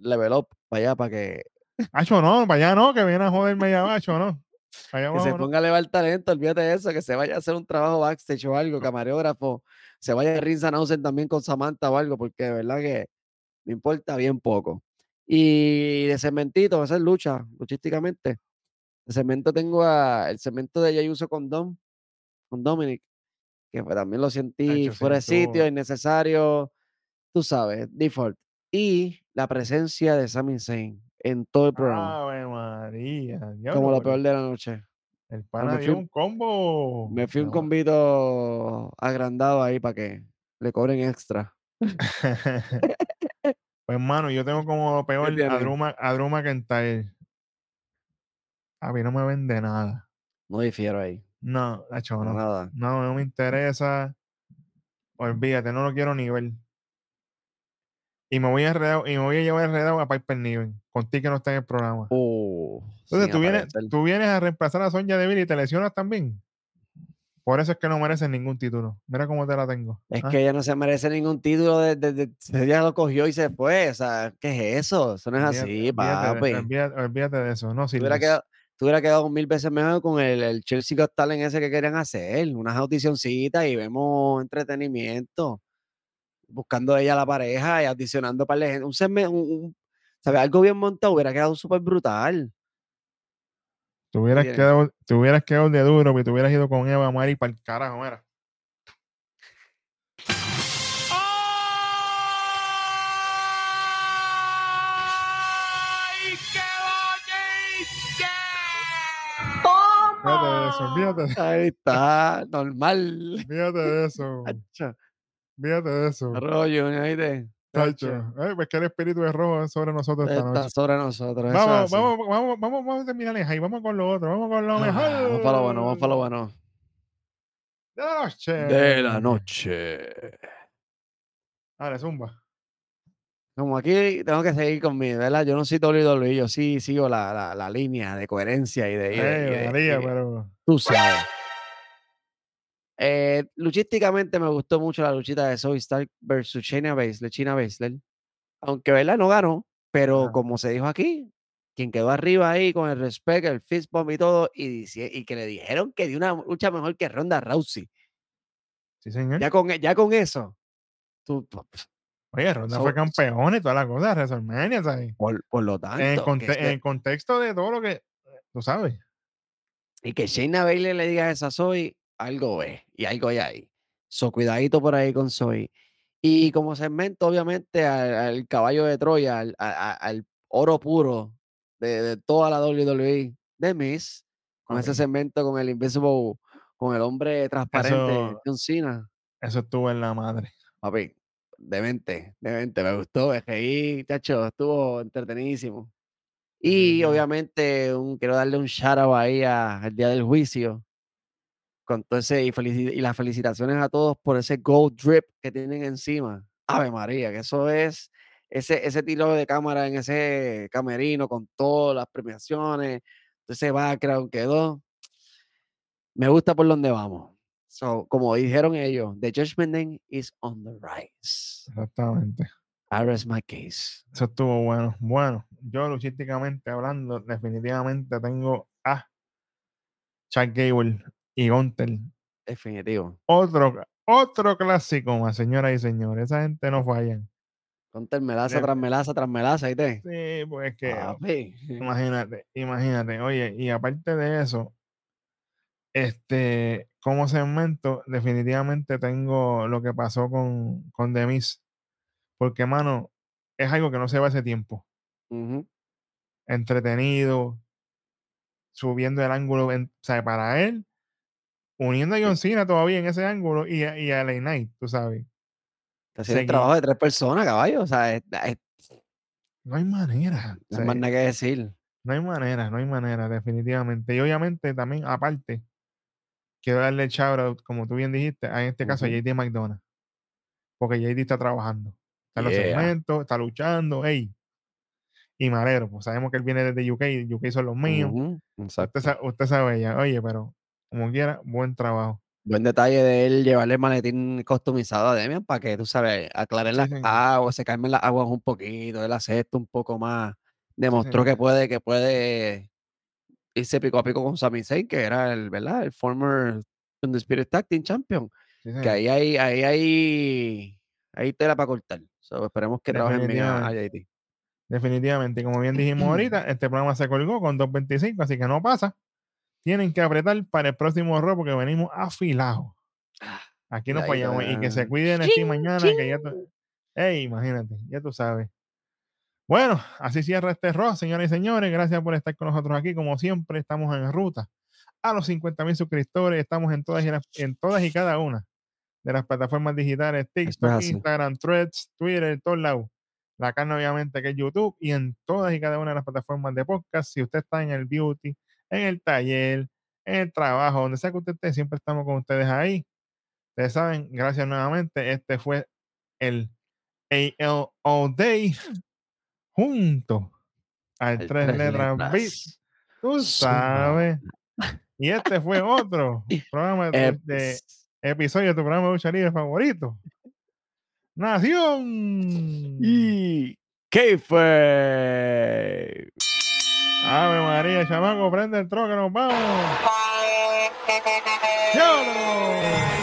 level up, para allá, para que, Hacho, no, para allá no, que viene a joderme allá abajo, no. Allá que se no. ponga a elevar talento, olvídate de eso, que se vaya a hacer un trabajo backstage o algo, camarógrafo, se vaya a Rinsa Nausen también con Samantha o algo, porque de verdad que me importa bien poco. Y de cementito, esa es lucha, luchísticamente. De cemento tengo a, el cemento de Jay Uso con Dom, con Dominic, que también lo sentí Hacho, fuera de sitio, innecesario, tú sabes, default. Y la presencia de Sami Zayn en todo el programa, Ave María. como lo peor de la noche. El pana me dio fui- un combo. Me fui un No. convito agrandado ahí para que le cobren extra. pues, hermano, yo tengo como lo peor a? Druma, a Drew McIntyre. A mí no me vende nada. No difiero ahí. No, para no. Nada. No, no me interesa. Olvídate, no lo quiero ni ver. Y me voy a enredar, y me voy a llevar enredado a Piper Niven. Contigo que no está en el programa. Uh, Entonces tú vienes, tú vienes a reemplazar a Sonya Deville y te lesionas también. Por eso es que no mereces ningún título. Mira cómo te la tengo. Es ¿ah? que ella no se merece ningún título. De, de- de- ella lo cogió y se fue. O sea, ¿qué es eso? Eso no es Olvídate- así, olvídate de- papi. olvídate, olvídate de eso. No quedado, tú hubiera quedado mil veces mejor con el, el Chelsea Got Talent ese que querían hacer. Unas audicioncitas y vemos entretenimiento. Buscando ella la pareja y audicionando para gente. Un, segme- un- un- ¿sabes? Algo bien montado hubiera quedado súper brutal. Te hubieras, quedado, te hubieras quedado de duro y te hubieras ido con Eva Mari para el carajo, mira. ¡Ay, qué bonito! Fíjate de eso, fíjate, de- Ahí está, normal. fíjate de eso. Fíjate de eso. Rollo, ¿oíste? Tacho. Eh, pues que el espíritu de rojo es sobre nosotros esta Está noche. sobre nosotros. Vamos, vamos, vamos, vamos, vamos a terminar ahí. Vamos con lo otro. Vamos con lo Ah, mejor. Vamos para lo bueno, vamos para lo bueno. De la noche. De la noche. Dale, zumba. Como aquí tengo que seguir conmigo, ¿verdad? Yo no soy WWE, yo sí sigo la, la, la línea de coherencia y de. y de- y de- María, y- pero. Tú sabes. Eh, luchísticamente me gustó mucho la luchita de Zoe Stark versus Shayna Baszler, China Baszler. Aunque, ¿verdad? No ganó, pero como se dijo aquí, quien quedó arriba ahí con el respeto, el fist bump y todo, y, dice- y que le dijeron que dio una lucha mejor que Ronda Rousey. Sí, señor. Ya con, ya con eso, tú, Oye, Ronda So- fue campeón y toda la cosa WrestleMania, ¿sabes? por, por lo tanto, En, que conte- en el contexto de todo lo que. Tú sabes. y que Shayna Baszler le diga eso a Zoe, algo es, y algo hay ahí. So, cuidadito por ahí con Zoe. Y como segmento, obviamente, al, al caballo de Troya, al, a- al oro puro de, de toda la WWE, de Miss, con ese segmento con el Invisible, con el hombre transparente, Eso- John Cena. Eso estuvo en la madre. Papi, demente, demente, me gustó, me reí, chacho, estuvo entretenidísimo. Y obviamente un, quiero darle un shout out ahí al día del juicio. Ese, y, felici- y las felicitaciones a todos por ese gold drip que tienen encima. Ave María, que eso es ese, ese tiro de cámara en ese camerino con todas las premiaciones, ese background quedó. Me gusta por donde vamos. So, como dijeron ellos, the judgment name is on the rise. Exactamente. I rest my case. Eso estuvo bueno. Bueno, yo luchísticamente hablando, definitivamente tengo a Chuck Gable y Gunter. Definitivo. Otro, otro clásico más, señoras y señores. Esa gente no fallan. Conter melaza tras melaza tras melaza, ¿viste? Sí, pues es que, Papi. imagínate, imagínate. Oye, y aparte de eso, este, como segmento, definitivamente tengo lo que pasó con, con The Miz. Porque, mano, es algo que no se ve hace tiempo. Entretenido, subiendo el ángulo, en- o sea, para él, uniendo a John Cena todavía en ese ángulo y a, y a LA Knight, tú sabes. Está haciendo el trabajo de tres personas, caballo. O sea, es- es- No hay manera. no hay nada que decir. no hay manera, no hay manera, definitivamente. Y obviamente también, aparte, quiero darle el shout out, como tú bien dijiste, a en este caso a Ujú. JD McDonough. Porque JD está trabajando. Está en los Yeah. segmentos, está luchando, ey. y me alegro, pues sabemos que él viene desde UK, UK son los míos. Exacto. usted, usted sabe ya, oye, pero como quiera, buen trabajo. Buen detalle de él llevarle el maletín customizado a Demian para que, tú sabes, aclaren las aguas, se calmen las aguas un poquito, él hace esto un poco más. Demostró que puede, que puede irse pico a pico con Sami Zayn, que era el, ¿verdad? El former Undisputed Tag Team Champion. Sí, Que ahí hay, ahí hay, ahí tela para cortar. So, esperemos que trabajen bien a, JT. Definitivamente, como bien dijimos ahorita, este programa se colgó con 2.25, así que no pasa. Tienen que apretar para el próximo robo porque venimos afilados. Aquí no Cuidadito, fallamos. Y que se ah. cuiden así mañana, que ya tú- Ey, imagínate, ya tú sabes. Bueno, así cierra este rock, señoras y señores. Gracias por estar con nosotros aquí. Como siempre, estamos en ruta a los 50 mil suscriptores. Estamos en todas, y las- en todas y cada una de las plataformas digitales: TikTok. Instagram, Threads, Twitter, todos lados. La carne, obviamente, que es YouTube y en todas y cada una de las plataformas de podcast. Si usted está en el beauty, en el taller, en el trabajo, donde sea que usted esté, siempre estamos con ustedes ahí. Ustedes saben, gracias nuevamente. Este fue el AL All Day junto al El tres tres letras letras. beat. Tú sabes. Y este fue otro programa de, de Eps. episodio de tu programa de lucha libre favorito. Nación. Y ¿qué fue? Ave María, chamaco, prende el troque, nos vamos. ¡Diablo!